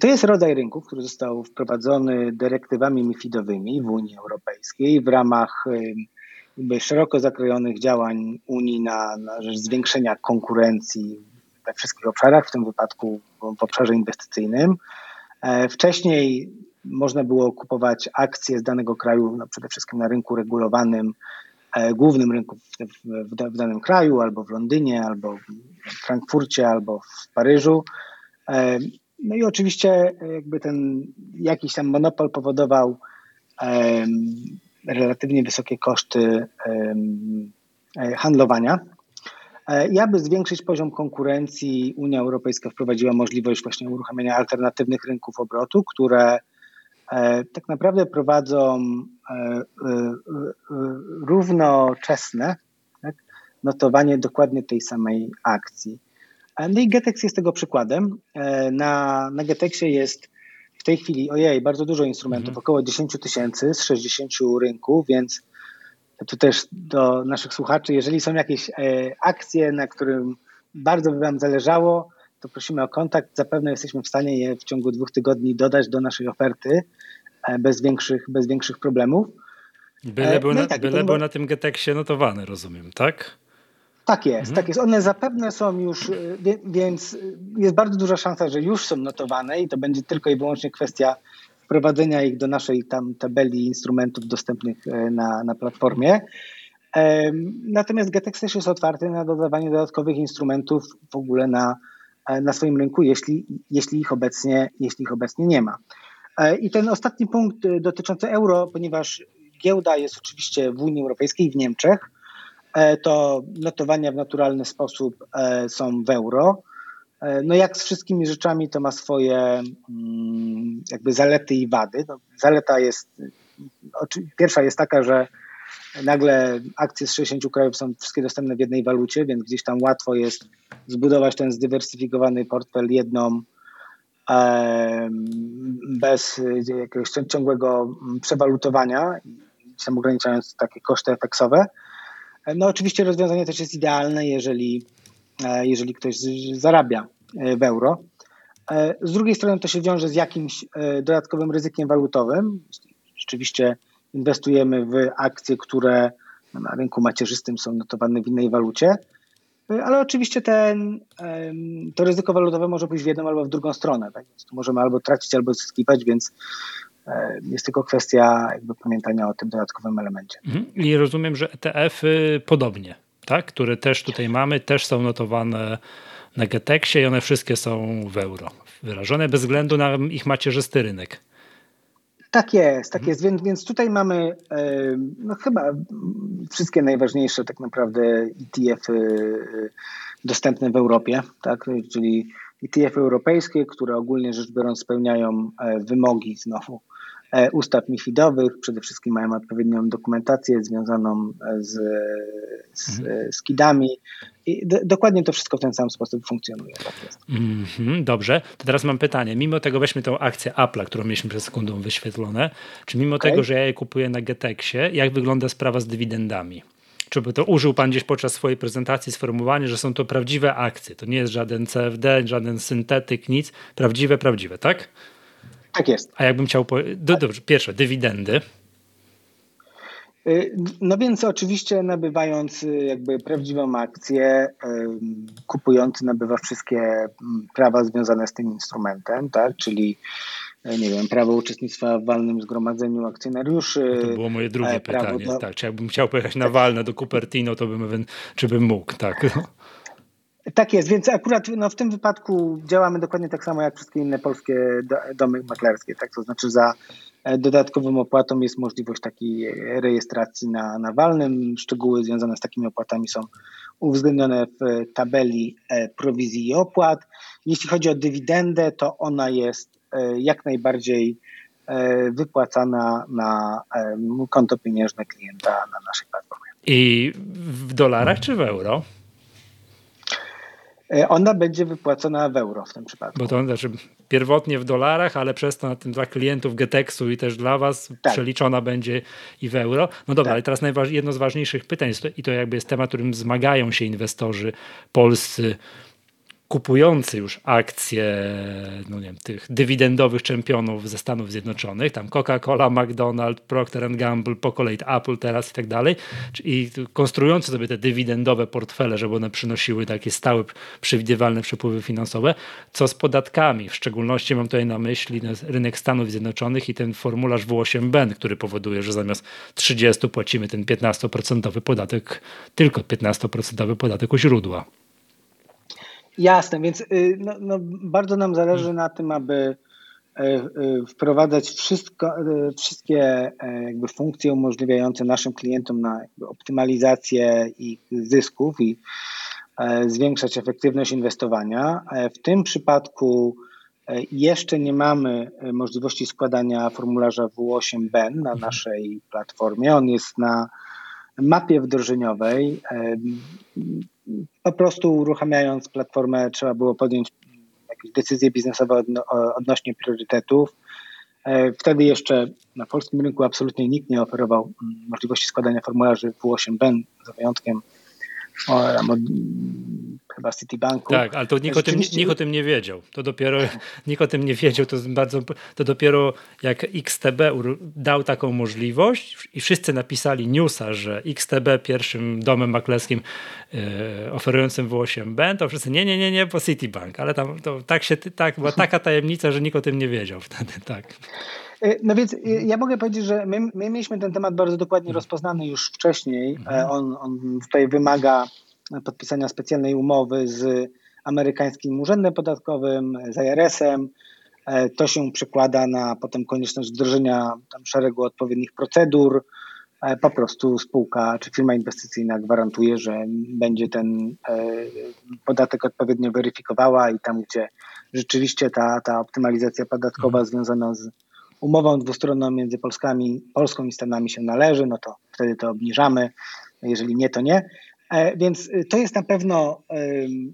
to jest rodzaj rynku, który został wprowadzony dyrektywami MIFIDowymi w Unii Europejskiej w ramach szeroko zakrojonych działań Unii na, na rzecz zwiększenia konkurencji we wszystkich obszarach, w tym wypadku w obszarze inwestycyjnym. E, wcześniej można było kupować akcje z danego kraju, no przede wszystkim na rynku regulowanym, e, głównym rynku w, w, w, danym kraju, albo w Londynie, albo w Frankfurcie, albo w Paryżu. E, no i oczywiście jakby ten jakiś tam monopol powodował relatywnie wysokie koszty handlowania. E, I aby zwiększyć poziom konkurencji, Unia Europejska wprowadziła możliwość właśnie uruchamiania alternatywnych rynków obrotu, które e, tak naprawdę prowadzą e, równoczesne tak, notowanie dokładnie tej samej akcji. No i Getex jest tego przykładem. Na, na Getexie jest w tej chwili, ojej, bardzo dużo instrumentów, mhm. około 10 tysięcy z 60 rynków, więc tu też do naszych słuchaczy, jeżeli są jakieś e, akcje, na którym bardzo by Wam zależało, to prosimy o kontakt. Zapewne jesteśmy w stanie je w ciągu dwóch tygodni dodać do naszej oferty e, bez większych, bez większych problemów. Byle, e, był, no na, tak, byle był na tym Geteksie notowany, rozumiem, tak? Tak jest, mhm. tak jest. One zapewne są już, więc jest bardzo duża szansa, że już są notowane i to będzie tylko i wyłącznie kwestia wprowadzenia ich do naszej tam tabeli instrumentów dostępnych e, na, na platformie. Natomiast Getex też jest otwarty na dodawanie dodatkowych instrumentów w ogóle na, e, na swoim rynku, jeśli, jeśli, ich obecnie, jeśli ich obecnie nie ma. E, I ten ostatni punkt dotyczący euro, ponieważ giełda jest oczywiście w Unii Europejskiej w Niemczech, to notowania w naturalny sposób są w euro. E, no jak z wszystkimi rzeczami to ma swoje mm, jakby zalety i wady. No, zaleta jest, pierwsza jest taka, że nagle akcje z 60 krajów są wszystkie dostępne w jednej walucie, więc gdzieś tam łatwo jest zbudować ten zdywersyfikowany portfel jedną bez jakiegoś ciągłego przewalutowania, sam ograniczając takie koszty efeksowe. No oczywiście rozwiązanie też jest idealne, jeżeli E, jeżeli ktoś zarabia e, w euro. E, z drugiej strony to się wiąże z jakimś dodatkowym ryzykiem walutowym. Rzeczywiście inwestujemy w akcje, które na rynku macierzystym są notowane w innej walucie, ale oczywiście ten, to ryzyko walutowe może pójść w jedną albo w drugą stronę. Tak? Więc możemy albo tracić, albo zyskiwać, więc jest tylko kwestia jakby pamiętania o tym dodatkowym elemencie. Mhm. I rozumiem, że ETF-y podobnie tak? które też tutaj mamy, też są notowane na Getexie i one wszystkie są w euro wyrażone bez względu na ich macierzysty rynek. Tak jest, tak jest. Więc, więc tutaj mamy no chyba wszystkie najważniejsze tak naprawdę ETF-y y, dostępne w Europie, tak? czyli ETF-y europejskie, które ogólnie rzecz biorąc spełniają e, wymogi znowu E, ustaw MIFIDowych, przede wszystkim mają odpowiednią dokumentację związaną e, z, z, mhm. z KIDami. I do, dokładnie to wszystko w ten sam sposób funkcjonuje. Tak mm -hmm, dobrze, to teraz mam pytanie. Mimo tego weźmy tą akcję Apple'a, którą mieliśmy przed sekundą wyświetlone, czy mimo okay. tego, że ja je kupuję na Getexie, jak wygląda sprawa z dywidendami? Czy by to użył Pan gdzieś podczas swojej prezentacji sformułowania, że są to prawdziwe akcje? To nie jest żaden CFD, żaden syntetyk, nic. Prawdziwe, prawdziwe, tak? Tak jest. A jakbym chciał. Po... Dobrze, pierwsze, dywidendy. Y, no więc oczywiście nabywając y, jakby prawdziwą akcję, kupujący nabywa wszystkie mm, prawa związane z tym instrumentem, tak? czyli y, nie wiem, prawo uczestnictwa w walnym zgromadzeniu akcjonariuszy. To było moje drugie pytanie. Do... Tak, czy jakbym chciał pojechać na walne do Cupertino, to bym, czy bym mógł, tak. Tak jest, więc akurat no, w tym wypadku działamy dokładnie tak samo jak wszystkie inne polskie domy maklerskie. Tak? To znaczy za e, dodatkową opłatą jest możliwość takiej rejestracji na, na walnym. Szczegóły związane z takimi opłatami są uwzględnione w tabeli e, prowizji i opłat. Jeśli chodzi o dywidendę, to ona jest e, jak najbardziej wypłacana na konto pieniężne klienta na naszej platformie. I w dolarach czy w euro? E, ona będzie wypłacona w euro w tym przypadku. Bo to znaczy pierwotnie w dolarach, ale przez to na tym dla klientów Getexu i też dla Was tak. przeliczona będzie i w euro. No dobra, tak. ale teraz jedno z ważniejszych pytań i to jakby jest temat, którym zmagają się inwestorzy polscy kupujący już akcje no nie wiem, tych dywidendowych czempionów ze Stanów Zjednoczonych, tam Coca-Cola, McDonald's, Procter Gamble, po kolei Apple teraz i tak dalej, i konstruujący sobie te dywidendowe portfele, żeby one przynosiły takie stałe, przewidywalne przepływy finansowe, co z podatkami, w szczególności mam tutaj na myśli rynek Stanów Zjednoczonych i ten formularz W8B, który powoduje, że zamiast 30 płacimy ten 15% podatek, tylko 15% podatek u źródła. Jasne, więc y, no, no bardzo nam zależy hmm. na tym, aby e, e, wprowadzać wszystko, e, wszystkie jakby funkcje umożliwiające naszym klientom na optymalizację ich zysków i zwiększać efektywność inwestowania. W tym przypadku jeszcze nie mamy możliwości składania formularza W8BEN na mhm. naszej platformie. On jest na mapie wdrożeniowej po prostu uruchamiając platformę trzeba było podjąć jakieś decyzje biznesowe odnośnie priorytetów. E, wtedy jeszcze na polskim rynku absolutnie nikt nie oferował możliwości składania formularzy W8BEN, za wyjątkiem chyba Citibanku. Tak, ale to nikt o, tym, nikt o tym nie wiedział. To dopiero nikt o tym nie wiedział. To, bardzo, to dopiero jak XTB dał taką możliwość i wszyscy napisali newsa, że XTB pierwszym domem maklerskim e, oferującym W8B, to wszyscy nie, nie, nie, nie, bo Citibank. Ale tam to tak się, tak, była taka tajemnica, że nikt o tym nie wiedział wtedy, tak. E, no więc e, ja mogę powiedzieć, że my, my mieliśmy ten temat bardzo dokładnie rozpoznany już wcześniej. Mhm. On, on tutaj wymaga podpisania specjalnej umowy z amerykańskim urzędem podatkowym, z IRS-em. E, to się przekłada na potem konieczność wdrożenia tam szeregu odpowiednich procedur. E, po prostu spółka czy firma inwestycyjna gwarantuje, że będzie ten e, podatek odpowiednio weryfikowała i tam, gdzie rzeczywiście ta, ta optymalizacja podatkowa mhm. związana z umową dwustronną między Polskami, Polską i Stanami się należy, no to wtedy to obniżamy. Jeżeli nie, to nie. E, więc y, to jest na pewno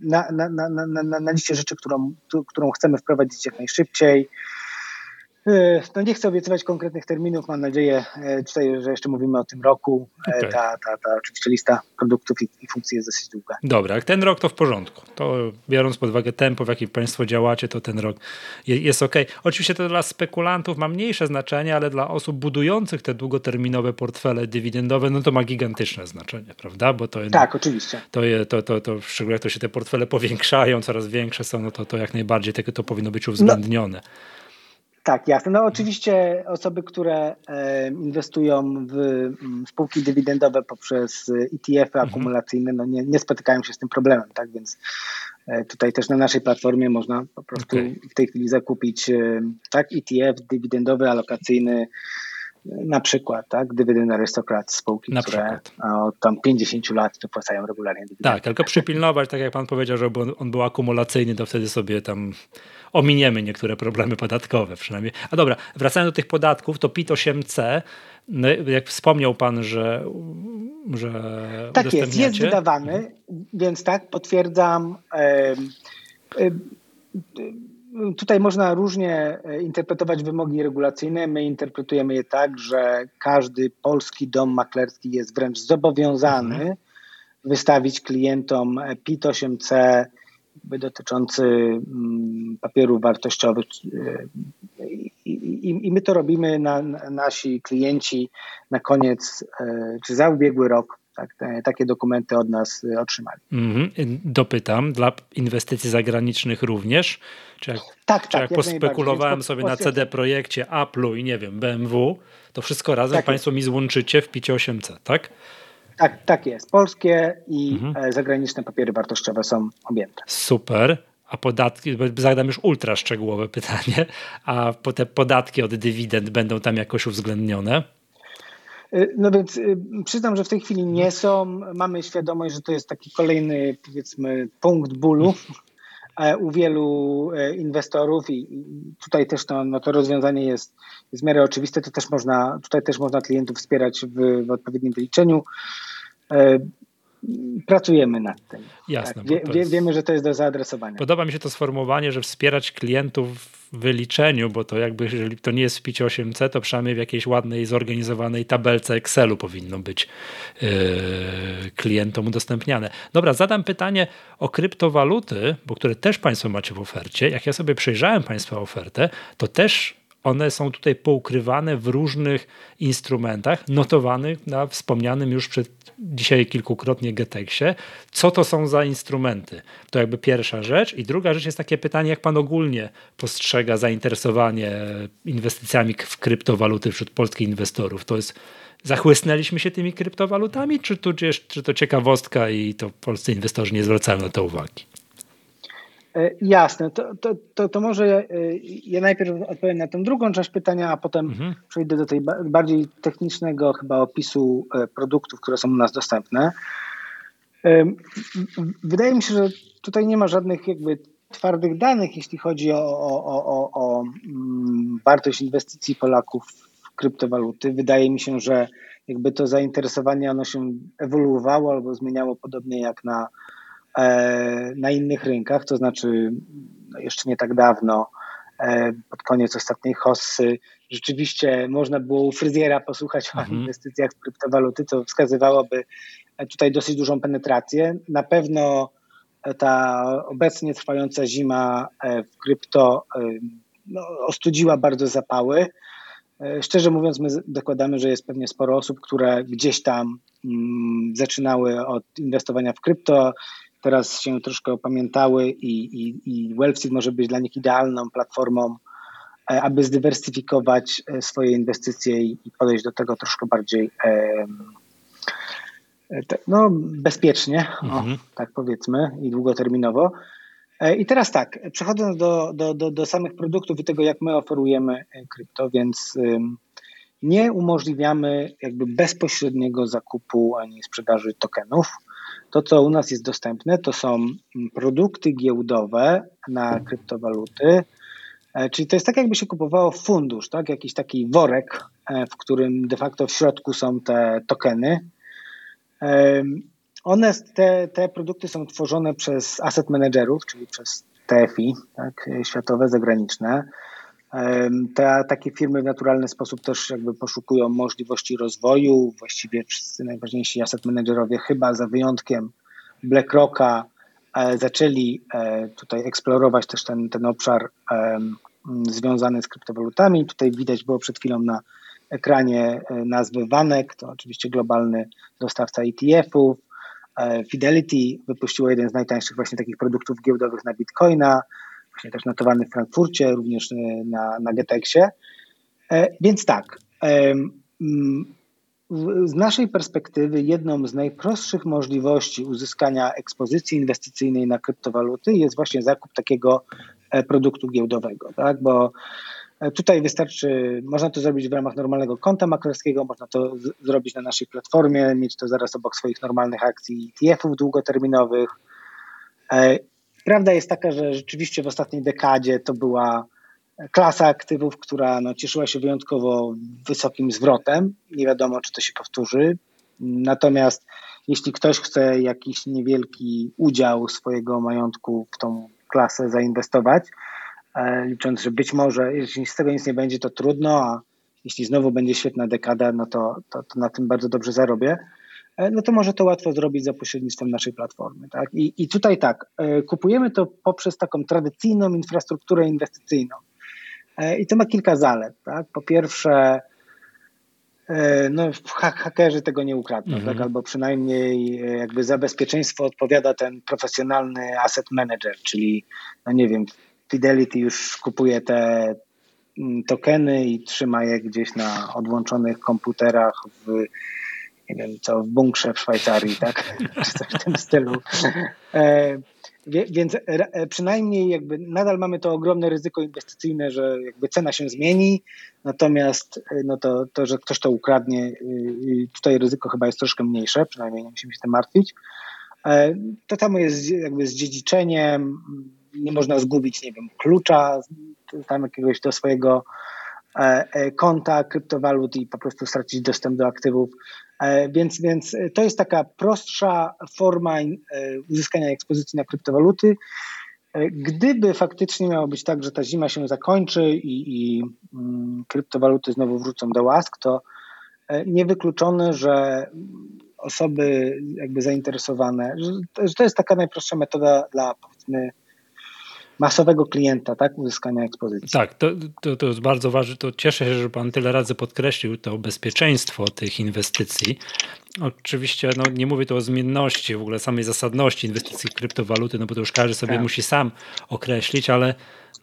na, na, na, na, na liście rzeczy, którą, którą chcemy wprowadzić jak najszybciej. E, no nie chcę obiecywać konkretnych terminów, mam nadzieję e, tutaj, że jeszcze mówimy o tym roku. E, okay. Ta, ta, ta oczywiście lista produktów i, i, funkcji jest dosyć długa. Dobra, jak ten rok to w porządku. To biorąc pod uwagę tempo, w jakim Państwo działacie, to ten rok jest ok. Oczywiście to dla spekulantów ma mniejsze znaczenie, ale dla osób budujących te długoterminowe portfele dywidendowe, no to ma gigantyczne znaczenie, prawda? Bo to tak, oczywiście. To, to, to, to, szczególnie jak to się te portfele powiększają, coraz większe są, no to, to jak najbardziej to, to powinno być uwzględnione. No. Tak, jasne. No oczywiście osoby, które e, inwestują w mm, spółki dywidendowe poprzez ETF-y mhm. akumulacyjne, no nie, nie spotykają się z tym problemem, tak więc e, tutaj też na naszej platformie można po prostu okay. w tej chwili zakupić e, tak ETF dywidendowy, alokacyjny, na przykład, tak, dywidend arystokrat spółki, na które przykład. od tam 50 lat wypłacają regularnie dywidendy. Tak, tylko przypilnować, tak jak pan powiedział, żeby on był akumulacyjny, to wtedy sobie tam ominiemy niektóre problemy podatkowe przynajmniej. A dobra, wracając do tych podatków, to PIT 8C, no, jak wspomniał pan, że, że tak jest, jest wydawany, więc tak, potwierdzam. Tutaj można różnie e, interpretować wymogi regulacyjne. My interpretujemy je tak, że każdy polski dom maklerski jest wręcz zobowiązany mhm. wystawić klientom PIT 8C dotyczący mm, papierów wartościowych. I, my to robimy, na, nasi klienci na koniec, e, czy za ubiegły rok, tak, te, takie dokumenty od nas otrzymali. Mm -hmm. Dopytam, dla inwestycji zagranicznych również? Czy jak, tak, czy tak, jak pospekulowałem sobie na CD Projekcie, Apple i nie wiem, BMW, to wszystko razem tak Państwo jest. mi złączycie w picie 8C, tak? Tak, tak jest. Polskie i mhm. E, zagraniczne papiery wartościowe są objęte. Super. A podatki, zadam już ultra szczegółowe pytanie, a te podatki od dywidend będą tam jakoś uwzględnione? E, no więc e, przyznam, że w tej chwili nie są. Mamy świadomość, że to jest taki kolejny, powiedzmy, punkt bólu u wielu inwestorów i tutaj też to, no to rozwiązanie jest, w miarę oczywiste. To też można, tutaj też można klientów wspierać w, w odpowiednim wyliczeniu. Pracujemy nad tym. Jasne. Tak, wie, jest... Wiemy, że to jest do zaadresowania. Podoba mi się to sformułowanie, że wspierać klientów w wyliczeniu, bo to jakby, jeżeli to nie jest w picie 8C, to przynajmniej w jakiejś ładnej, zorganizowanej tabelce Excelu powinno być yy, klientom udostępniane. Dobra, zadam pytanie o kryptowaluty, bo które też Państwo macie w ofercie. Jak ja sobie przejrzałem Państwa ofertę, to też one są tutaj poukrywane w różnych instrumentach notowanych na wspomnianym już przed dzisiaj kilkukrotnie Getexie. Co to są za instrumenty? To jakby pierwsza rzecz. I druga rzecz jest takie pytanie, jak pan ogólnie postrzega zainteresowanie inwestycjami w kryptowaluty wśród polskich inwestorów? To jest zachłysnęliśmy się tymi kryptowalutami, czy, tudzież, czy to ciekawostka i to polscy inwestorzy nie zwracają na to uwagi? E, jasne, to, to, to, to może ja, e, ja, najpierw odpowiem na tę drugą część pytania, a potem mhm. przejdę do tej bardziej technicznego chyba opisu e, produktów, które są u nas dostępne. Wydaje mi się, że tutaj nie ma żadnych jakby twardych danych, jeśli chodzi o, o, o, o mm, wartość inwestycji Polaków w kryptowaluty. Wydaje mi się, że jakby to zainteresowanie ono się ewoluowało albo zmieniało podobnie jak na na innych rynkach, to znaczy no jeszcze nie tak dawno, e, pod koniec ostatniej hossy, rzeczywiście można było u fryzjera posłuchać mhm. o inwestycjach w kryptowaluty, co wskazywałoby tutaj dosyć dużą penetrację. Na pewno ta obecnie trwająca zima e, w krypto no, ostudziła bardzo zapały. Szczerze mówiąc, my dokładamy, że jest pewnie sporo osób, które gdzieś tam mm, zaczynały od inwestowania w krypto, teraz się troszkę opamiętały i, i, i może być dla nich idealną platformą, e, aby zdywersyfikować e, swoje inwestycje i, podejść do tego troszkę bardziej e, no, bezpiecznie, mhm. o, tak powiedzmy, i długoterminowo. I teraz tak, przechodząc do, do, do, do samych produktów i tego, jak my oferujemy krypto, więc nie umożliwiamy jakby bezpośredniego zakupu ani sprzedaży tokenów. To, co u nas jest dostępne, to są mm, produkty giełdowe na kryptowaluty, e, czyli to jest tak, jakby się kupowało fundusz, tak? jakiś taki worek, e, w którym de facto w środku są te tokeny. One, te, te produkty są tworzone przez asset managerów, czyli przez TFI, tak? światowe, zagraniczne. Te, takie firmy w naturalny sposób też jakby poszukują możliwości rozwoju. Właściwie wszyscy najważniejsi asset managerowie, chyba za wyjątkiem BlackRocka, e, zaczęli e, tutaj eksplorować też ten, ten obszar związany z kryptowalutami. Tutaj widać było przed chwilą na ekranie e, nazwy Vanek, to oczywiście globalny dostawca ETF-ów. Fidelity wypuściło jeden z najtańszych właśnie takich produktów giełdowych na Bitcoina właśnie też notowany w Frankfurcie, również e, na, na Getexie. E, więc tak, z naszej perspektywy jedną z najprostszych możliwości uzyskania ekspozycji inwestycyjnej na kryptowaluty jest właśnie zakup takiego e, produktu giełdowego, tak? bo tutaj wystarczy, można to zrobić w ramach normalnego konta maklerskiego, można to z, zrobić na naszej platformie, mieć to zaraz obok swoich normalnych akcji ETF-ów długoterminowych Prawda jest taka, że rzeczywiście w ostatniej dekadzie to była klasa aktywów, która no, cieszyła się wyjątkowo wysokim zwrotem. Nie wiadomo, czy to się powtórzy. Natomiast jeśli ktoś chce jakiś niewielki udział swojego majątku w tą klasę zainwestować, e, licząc, że być może, jeśli z tego nic nie będzie, to trudno, a jeśli znowu będzie świetna dekada, no to, to, to na tym bardzo dobrze zarobię. E, no to może to łatwo zrobić za pośrednictwem naszej platformy. Tak? I, I tutaj tak, e, kupujemy to poprzez taką tradycyjną infrastrukturę inwestycyjną. E, I to ma kilka zalet. Tak? Po pierwsze, no, hakerzy tego nie ukradną, tak? albo przynajmniej jakby za bezpieczeństwo odpowiada ten profesjonalny asset manager, czyli, no nie wiem, Fidelity już kupuje te mm, tokeny i trzyma je gdzieś na odłączonych komputerach w nie wiem co, w bunkrze w Szwajcarii, tak? Czy coś w tym stylu. E, więc e, przynajmniej jakby nadal mamy to ogromne ryzyko inwestycyjne, że jakby cena się zmieni, natomiast e, no to, to, że ktoś to ukradnie, tutaj ryzyko chyba jest troszkę mniejsze, przynajmniej nie musimy się tym martwić. To samo jest jakby z dziedziczeniem, nie można zgubić, nie wiem, klucza tam jakiegoś do swojego konta kryptowalut i po prostu stracić dostęp do aktywów. Więc, więc to jest taka prostsza forma uzyskania ekspozycji na kryptowaluty. Gdyby faktycznie miało być tak, że ta zima się zakończy i, i mm, kryptowaluty znowu wrócą do łask, to niewykluczone, że osoby jakby zainteresowane, że to jest taka najprostsza metoda dla powiedzmy masowego klienta, tak, uzyskania ekspozycji. Tak, to, to, to jest bardzo ważne. To cieszę się, że Pan tyle razy podkreślił to bezpieczeństwo tych inwestycji. Oczywiście no, nie mówię tu o zmienności, w ogóle samej zasadności inwestycji w kryptowaluty, no bo to już każdy sobie tak. musi sam określić, ale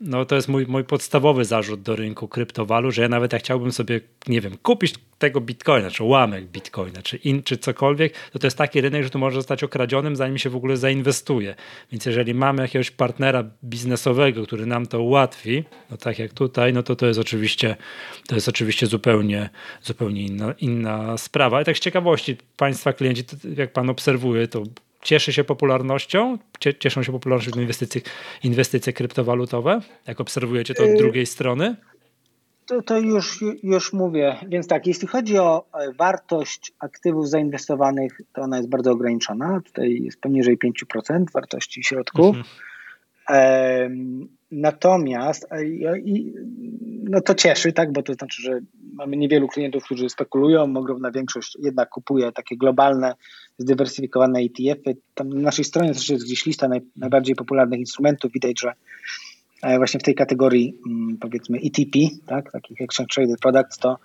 no to jest mój, mój podstawowy zarzut do rynku kryptowalut, że ja nawet jak chciałbym sobie, nie wiem, kupić tego bitcoina, czy ułamek bitcoina, czy, in, czy cokolwiek, to to jest taki rynek, że tu może zostać okradzionym, zanim się w ogóle zainwestuje. Więc jeżeli mamy jakiegoś partnera biznesowego, który nam to ułatwi, no tak jak tutaj, no to to jest oczywiście, to jest oczywiście zupełnie, zupełnie inna, inna sprawa. I tak z ciekawości, Państwa klienci, jak Pan obserwuje, to cieszy się popularnością? Cieszą się popularnością inwestycje, inwestycje kryptowalutowe? Jak obserwujecie to od y, drugiej strony? To, to, już, już mówię. Więc tak, jeśli chodzi o e, wartość aktywów zainwestowanych, to ona jest bardzo ograniczona. Tutaj jest poniżej 5% wartości środków. Mhm. Natomiast e, no to cieszy, tak, bo to znaczy, że mamy niewielu klientów, którzy spekulują, ogromna większość jednak kupuje takie globalne, zdywersyfikowane ETF-y. Tam na naszej stronie też jest gdzieś lista naj, najbardziej popularnych instrumentów. Widać, że e, właśnie w tej kategorii mm, powiedzmy ETP, tak, takich Exchange Traded Products, to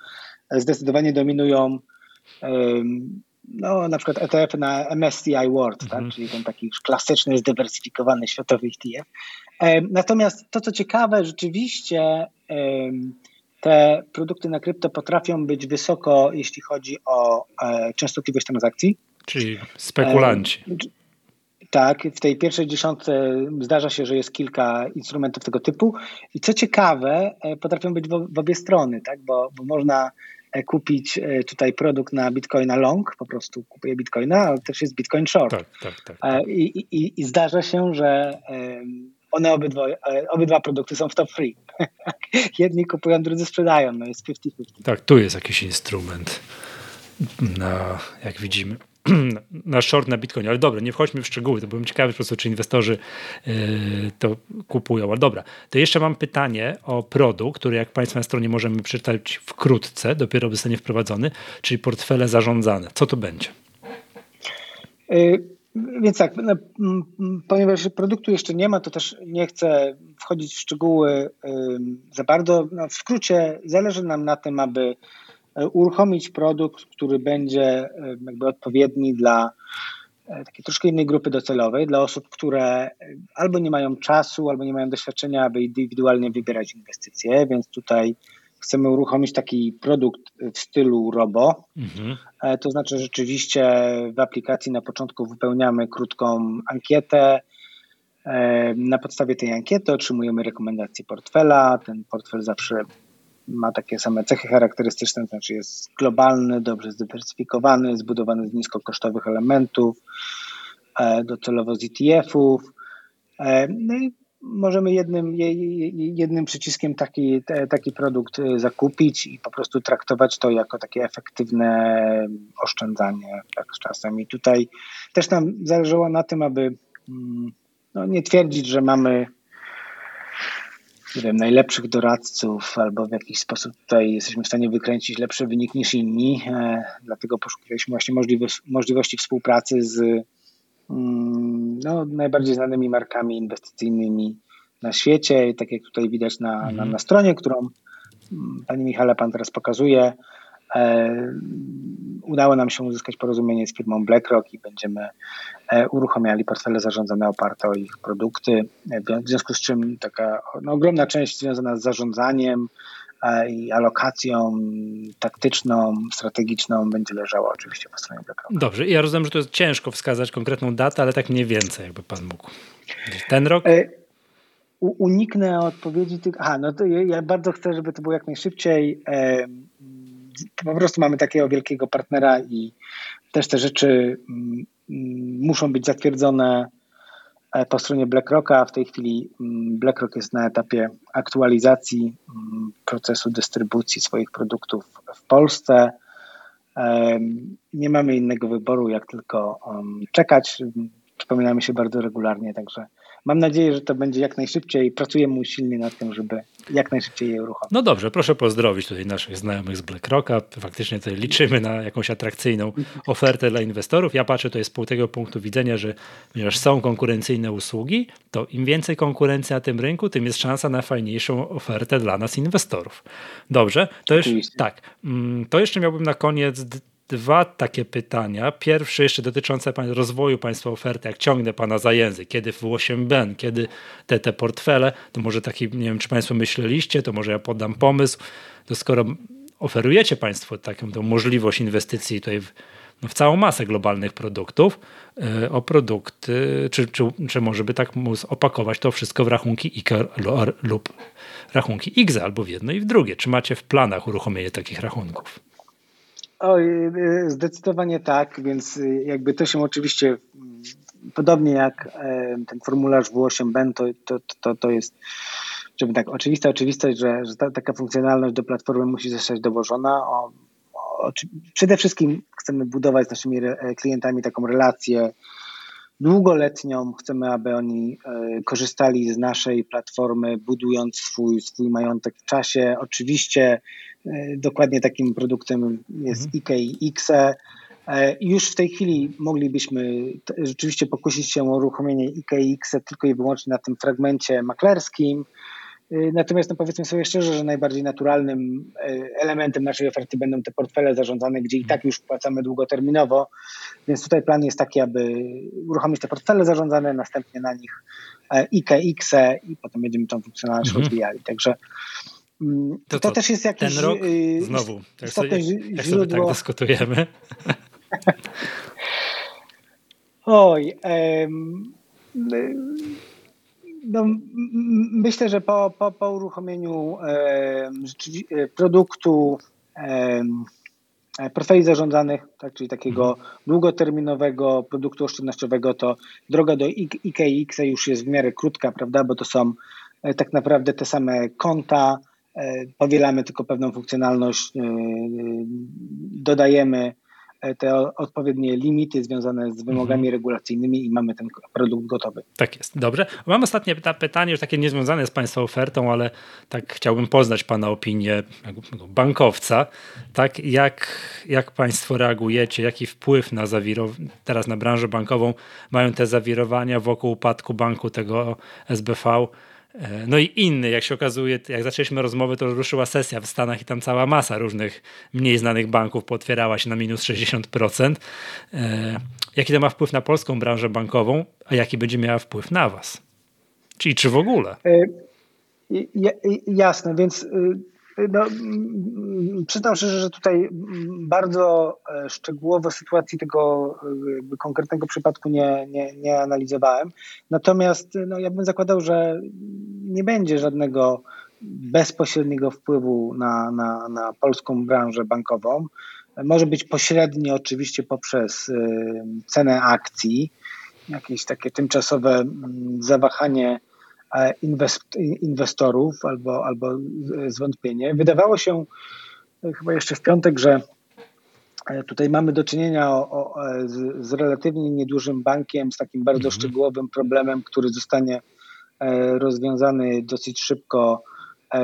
zdecydowanie dominują no, na przykład ETF na MSCI World, tak? Mhm. czyli ten taki już klasyczny, zdywersyfikowany światowy ETF. Natomiast to, co ciekawe, rzeczywiście te produkty na krypto potrafią być wysoko, jeśli chodzi o e, częstotliwość transakcji. Czyli spekulanci. Tak, w tej pierwszej dziesiątce zdarza się, że jest kilka instrumentów tego typu. I co ciekawe, e, potrafią być w, obie strony, tak? bo, bo można kupić tutaj produkt na bitcoina long, po prostu kupuję bitcoina, ale też jest bitcoin short. Tak, tak, tak. I, i, I, zdarza się, że one obydwa, e, obydwa produkty są w top free. Jedni kupują, drudzy sprzedają. No jest 50-50. Tak, tu jest jakiś instrument na, jak widzimy, na short na Bitcoin. Ale dobra, nie wchodźmy w szczegóły, to byłem ciekawy po prostu, czy inwestorzy yy, to kupują. Ale dobra, to jeszcze mam pytanie o produkt, który jak Państwa na stronie możemy przeczytać wkrótce, dopiero zostanie wprowadzony, czyli portfele zarządzane. Co to będzie? Y więc tak, no, ponieważ produktu jeszcze nie ma, to też nie chcę wchodzić w szczegóły za bardzo. No, w skrócie, zależy nam na tym, aby e, uruchomić produkt, który będzie jakby odpowiedni dla e, takiej troszkę innej grupy docelowej, dla osób, które albo nie mają czasu, albo nie mają doświadczenia, aby indywidualnie wybierać inwestycje, więc tutaj chcemy uruchomić taki produkt w stylu robo. Mhm. E, to znaczy rzeczywiście w aplikacji na początku wypełniamy krótką ankietę. E, na podstawie tej ankiety otrzymujemy rekomendację portfela. Ten portfel zawsze ma takie same cechy charakterystyczne, to znaczy jest globalny, dobrze zdywersyfikowany, zbudowany z niskokosztowych elementów, e, docelowo z ETF-ów. No i możemy jednym, jednym przyciskiem taki, taki produkt y, zakupić i po prostu traktować to jako takie efektywne oszczędzanie tak z czasem. I tutaj też nam zależało na tym, aby mm, no, nie twierdzić, że mamy nie wiem, najlepszych doradców albo w jakiś sposób tutaj jesteśmy w stanie wykręcić lepszy wynik niż inni. E, dlatego poszukiwaliśmy właśnie możliwości współpracy z Mm, no, najbardziej znanymi markami inwestycyjnymi na świecie. I tak jak tutaj widać na, na, mhm. na stronie, którą mm, Pani Michale Pan teraz pokazuje, e, udało nam się uzyskać porozumienie z firmą BlackRock i będziemy e, uruchamiali portfele zarządzane oparte o ich produkty. E, w związku z czym taka no, ogromna część związana z zarządzaniem, i alokacją taktyczną, strategiczną będzie leżała oczywiście po stronie BlackRock. Dobrze, ja rozumiem, że to jest ciężko wskazać konkretną datę, ale tak mniej więcej, jakby pan mógł. Ten rok? E, uniknę odpowiedzi tych. Aha, no to ja, bardzo chcę, żeby to było jak najszybciej. Po prostu mamy takiego wielkiego partnera i też te rzeczy mm, muszą być zatwierdzone E, po stronie BlackRocka. W tej chwili mm, BlackRock jest na etapie aktualizacji mm, procesu dystrybucji swoich produktów w Polsce. Nie mamy innego wyboru, jak tylko czekać. Przypominamy się bardzo regularnie, także mam nadzieję, że to będzie jak najszybciej. Pracujemy usilnie nad tym, żeby jak najszybciej je uruchomić. No dobrze, proszę pozdrowić tutaj naszych znajomych z BlackRocka. Faktycznie tutaj liczymy na jakąś atrakcyjną ofertę dla inwestorów. Ja patrzę tutaj z tego punktu widzenia, że ponieważ są konkurencyjne usługi, to im więcej konkurencji na tym rynku, tym jest szansa na fajniejszą ofertę dla nas inwestorów. Dobrze, to jeszcze, tak, mm, to jeszcze miałbym na koniec dwa takie pytania. Pierwsze jeszcze dotyczące rozwoju Państwa oferty, jak ciągnę Pana za język, kiedy w 8BEN, kiedy te, te portfele, to może taki, nie wiem, czy Państwo myśleliście, to może ja podam pomysł, to skoro oferujecie Państwo taką tą możliwość inwestycji tutaj w, no w całą masę globalnych produktów, yy, o produkty, czy, czy, czy może by tak móc opakować to wszystko w rachunki IKE lub rachunki IGZE, albo w jedno i w drugie. Czy macie w planach uruchomienie takich rachunków? Oj, y, zdecydowanie tak, więc y, jakby to się oczywiście mm, podobnie jak ten formularz W8Ben, to, to, to, to jest żeby tak oczywista oczywistość, że, że ta, taka funkcjonalność do platformy musi zostać dołożona. O, o, przede wszystkim chcemy budować z naszymi klientami taką relację długoletnią. Chcemy, aby oni e, korzystali z naszej platformy, budując swój, swój majątek w czasie. Oczywiście e, dokładnie takim produktem jest mhm. IKX. E, już w tej chwili moglibyśmy rzeczywiście pokusić się o uruchomienie IKX tylko i wyłącznie na tym fragmencie maklerskim. Natomiast no powiedzmy sobie szczerze, że najbardziej naturalnym elementem naszej oferty będą te portfele zarządzane, gdzie i tak już płacamy długoterminowo, więc tutaj plan jest taki, aby uruchomić te portfele zarządzane, następnie na nich e, IKX -e i potem będziemy tą funkcjonalność mhm. rozwijali. Także to, to, to, też jest jakiś ten rok, y, znowu, jak sobie, jak sobie tak dyskutujemy. Oj, um, no, myślę, że po, po, po uruchomieniu e, produktu e, portfeli zarządzanych, tak, czyli takiego mhm. długoterminowego produktu oszczędnościowego, to droga do IKX już jest w miarę krótka, prawda, bo to są e, tak naprawdę te same konta, powielamy tylko pewną funkcjonalność, e, dodajemy E, te odpowiednie limity związane z wymogami mhm. regulacyjnymi i mamy ten produkt gotowy. Tak jest, dobrze. Mam ostatnie pytanie, już takie niezwiązane z Państwa ofertą, ale tak chciałbym poznać Pana opinię bankowca. Tak, jak, jak Państwo reagujecie, jaki wpływ na teraz na branżę bankową mają te zawirowania wokół upadku banku tego SBV? E, no i inny, jak się okazuje, jak zaczęliśmy rozmowę, to ruszyła sesja w Stanach i tam cała masa różnych mniej znanych banków potwierała się na minus 60%. E, jaki to ma wpływ na polską branżę bankową, a jaki będzie miała wpływ na Was? Czyli czy w ogóle? E, jasne, więc no, przyznam szczerze, że tutaj bardzo e, szczegółowo sytuacji tego e, konkretnego przypadku nie, nie, nie analizowałem. Natomiast no, ja bym zakładał, że nie będzie żadnego bezpośredniego wpływu na, na, na polską branżę bankową. Może być pośrednio oczywiście poprzez e, cenę akcji, jakieś takie tymczasowe zawahanie E, inwestorów albo, albo zwątpienie. Wydawało się e, chyba jeszcze w piątek, że e, tutaj mamy do czynienia o, o, z, z, relatywnie niedużym bankiem, z takim bardzo mhm. szczegółowym problemem, który zostanie rozwiązany dosyć szybko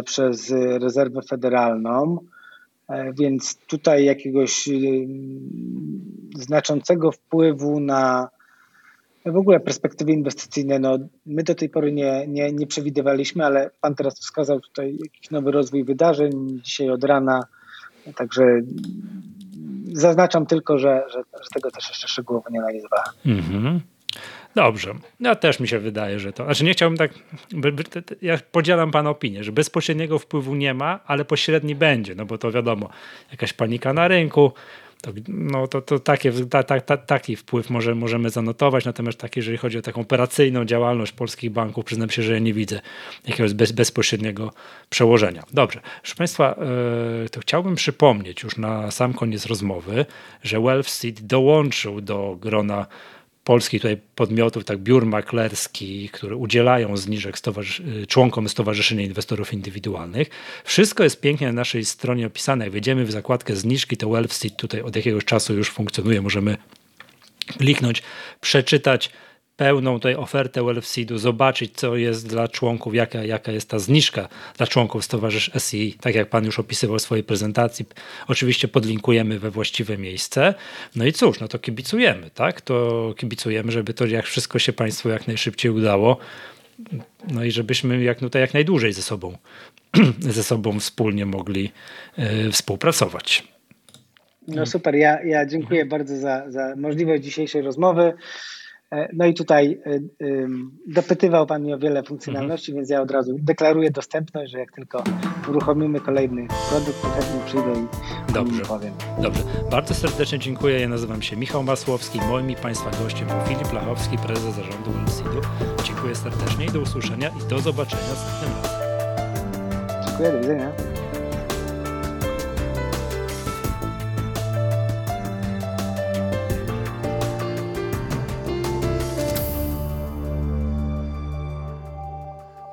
przez rezerwę federalną. Więc tutaj jakiegoś znaczącego wpływu na w ogóle perspektywy inwestycyjne, no, my do tej pory nie, nie, nie przewidywaliśmy, ale Pan teraz wskazał tutaj jakiś nowy rozwój wydarzeń dzisiaj od rana, także zaznaczam tylko, że, że, że tego też jeszcze szczegółowo nie analizowałem. Mhm. Dobrze. Ja też mi się wydaje, że to. Znaczy nie chciałbym tak. Ja podzielam pana opinię, że bezpośredniego wpływu nie ma, ale pośredni będzie, no bo to wiadomo, jakaś panika na rynku, to, no to, to takie, ta, ta, ta, taki wpływ może, możemy zanotować, natomiast tak, jeżeli chodzi o taką operacyjną działalność polskich banków, przyznam się, że ja nie widzę jakiegoś bez, bezpośredniego przełożenia. Dobrze, proszę Państwa, yy, to chciałbym przypomnieć już na sam koniec rozmowy, że Wealthseed dołączył do grona polskich tutaj podmiotów, tak biur maklerskich, które udzielają zniżek stowarzysz członkom Stowarzyszenia Inwestorów Indywidualnych. Wszystko jest pięknie na naszej stronie opisane. Jak wejdziemy w zakładkę zniżki, to Wealthseed tutaj od jakiegoś czasu już funkcjonuje. Możemy kliknąć, przeczytać pełną tutaj ofertę WellFseedu, zobaczyć, co jest dla członków, jaka, jaka jest ta zniżka dla członków Stowarzysz SI, tak jak Pan już opisywał w swojej prezentacji. Oczywiście podlinkujemy we właściwe miejsce. No i cóż, no to kibicujemy, tak? To kibicujemy, żeby to jak wszystko się Państwu jak najszybciej udało. No i żebyśmy jak, tutaj jak najdłużej ze sobą, ze sobą wspólnie mogli yy, współpracować. No super, ja, ja dziękuję bardzo za, za możliwość dzisiejszej rozmowy. E, no i tutaj e, dopytywał Pan mnie o wiele funkcjonalności, mhm. więc ja od razu deklaruję dostępność, że jak tylko uruchomimy kolejny produkt, to chętnie przyjdę i Dobrze. powiem. Dobrze. Bardzo serdecznie dziękuję. Ja nazywam się Michał Masłowski. Moim i Państwa gościem był Filip Lachowski, prezes zarządu Wellseedu. Dziękuję serdecznie i do usłyszenia i do zobaczenia następnym razem. Dziękuję, do widzenia.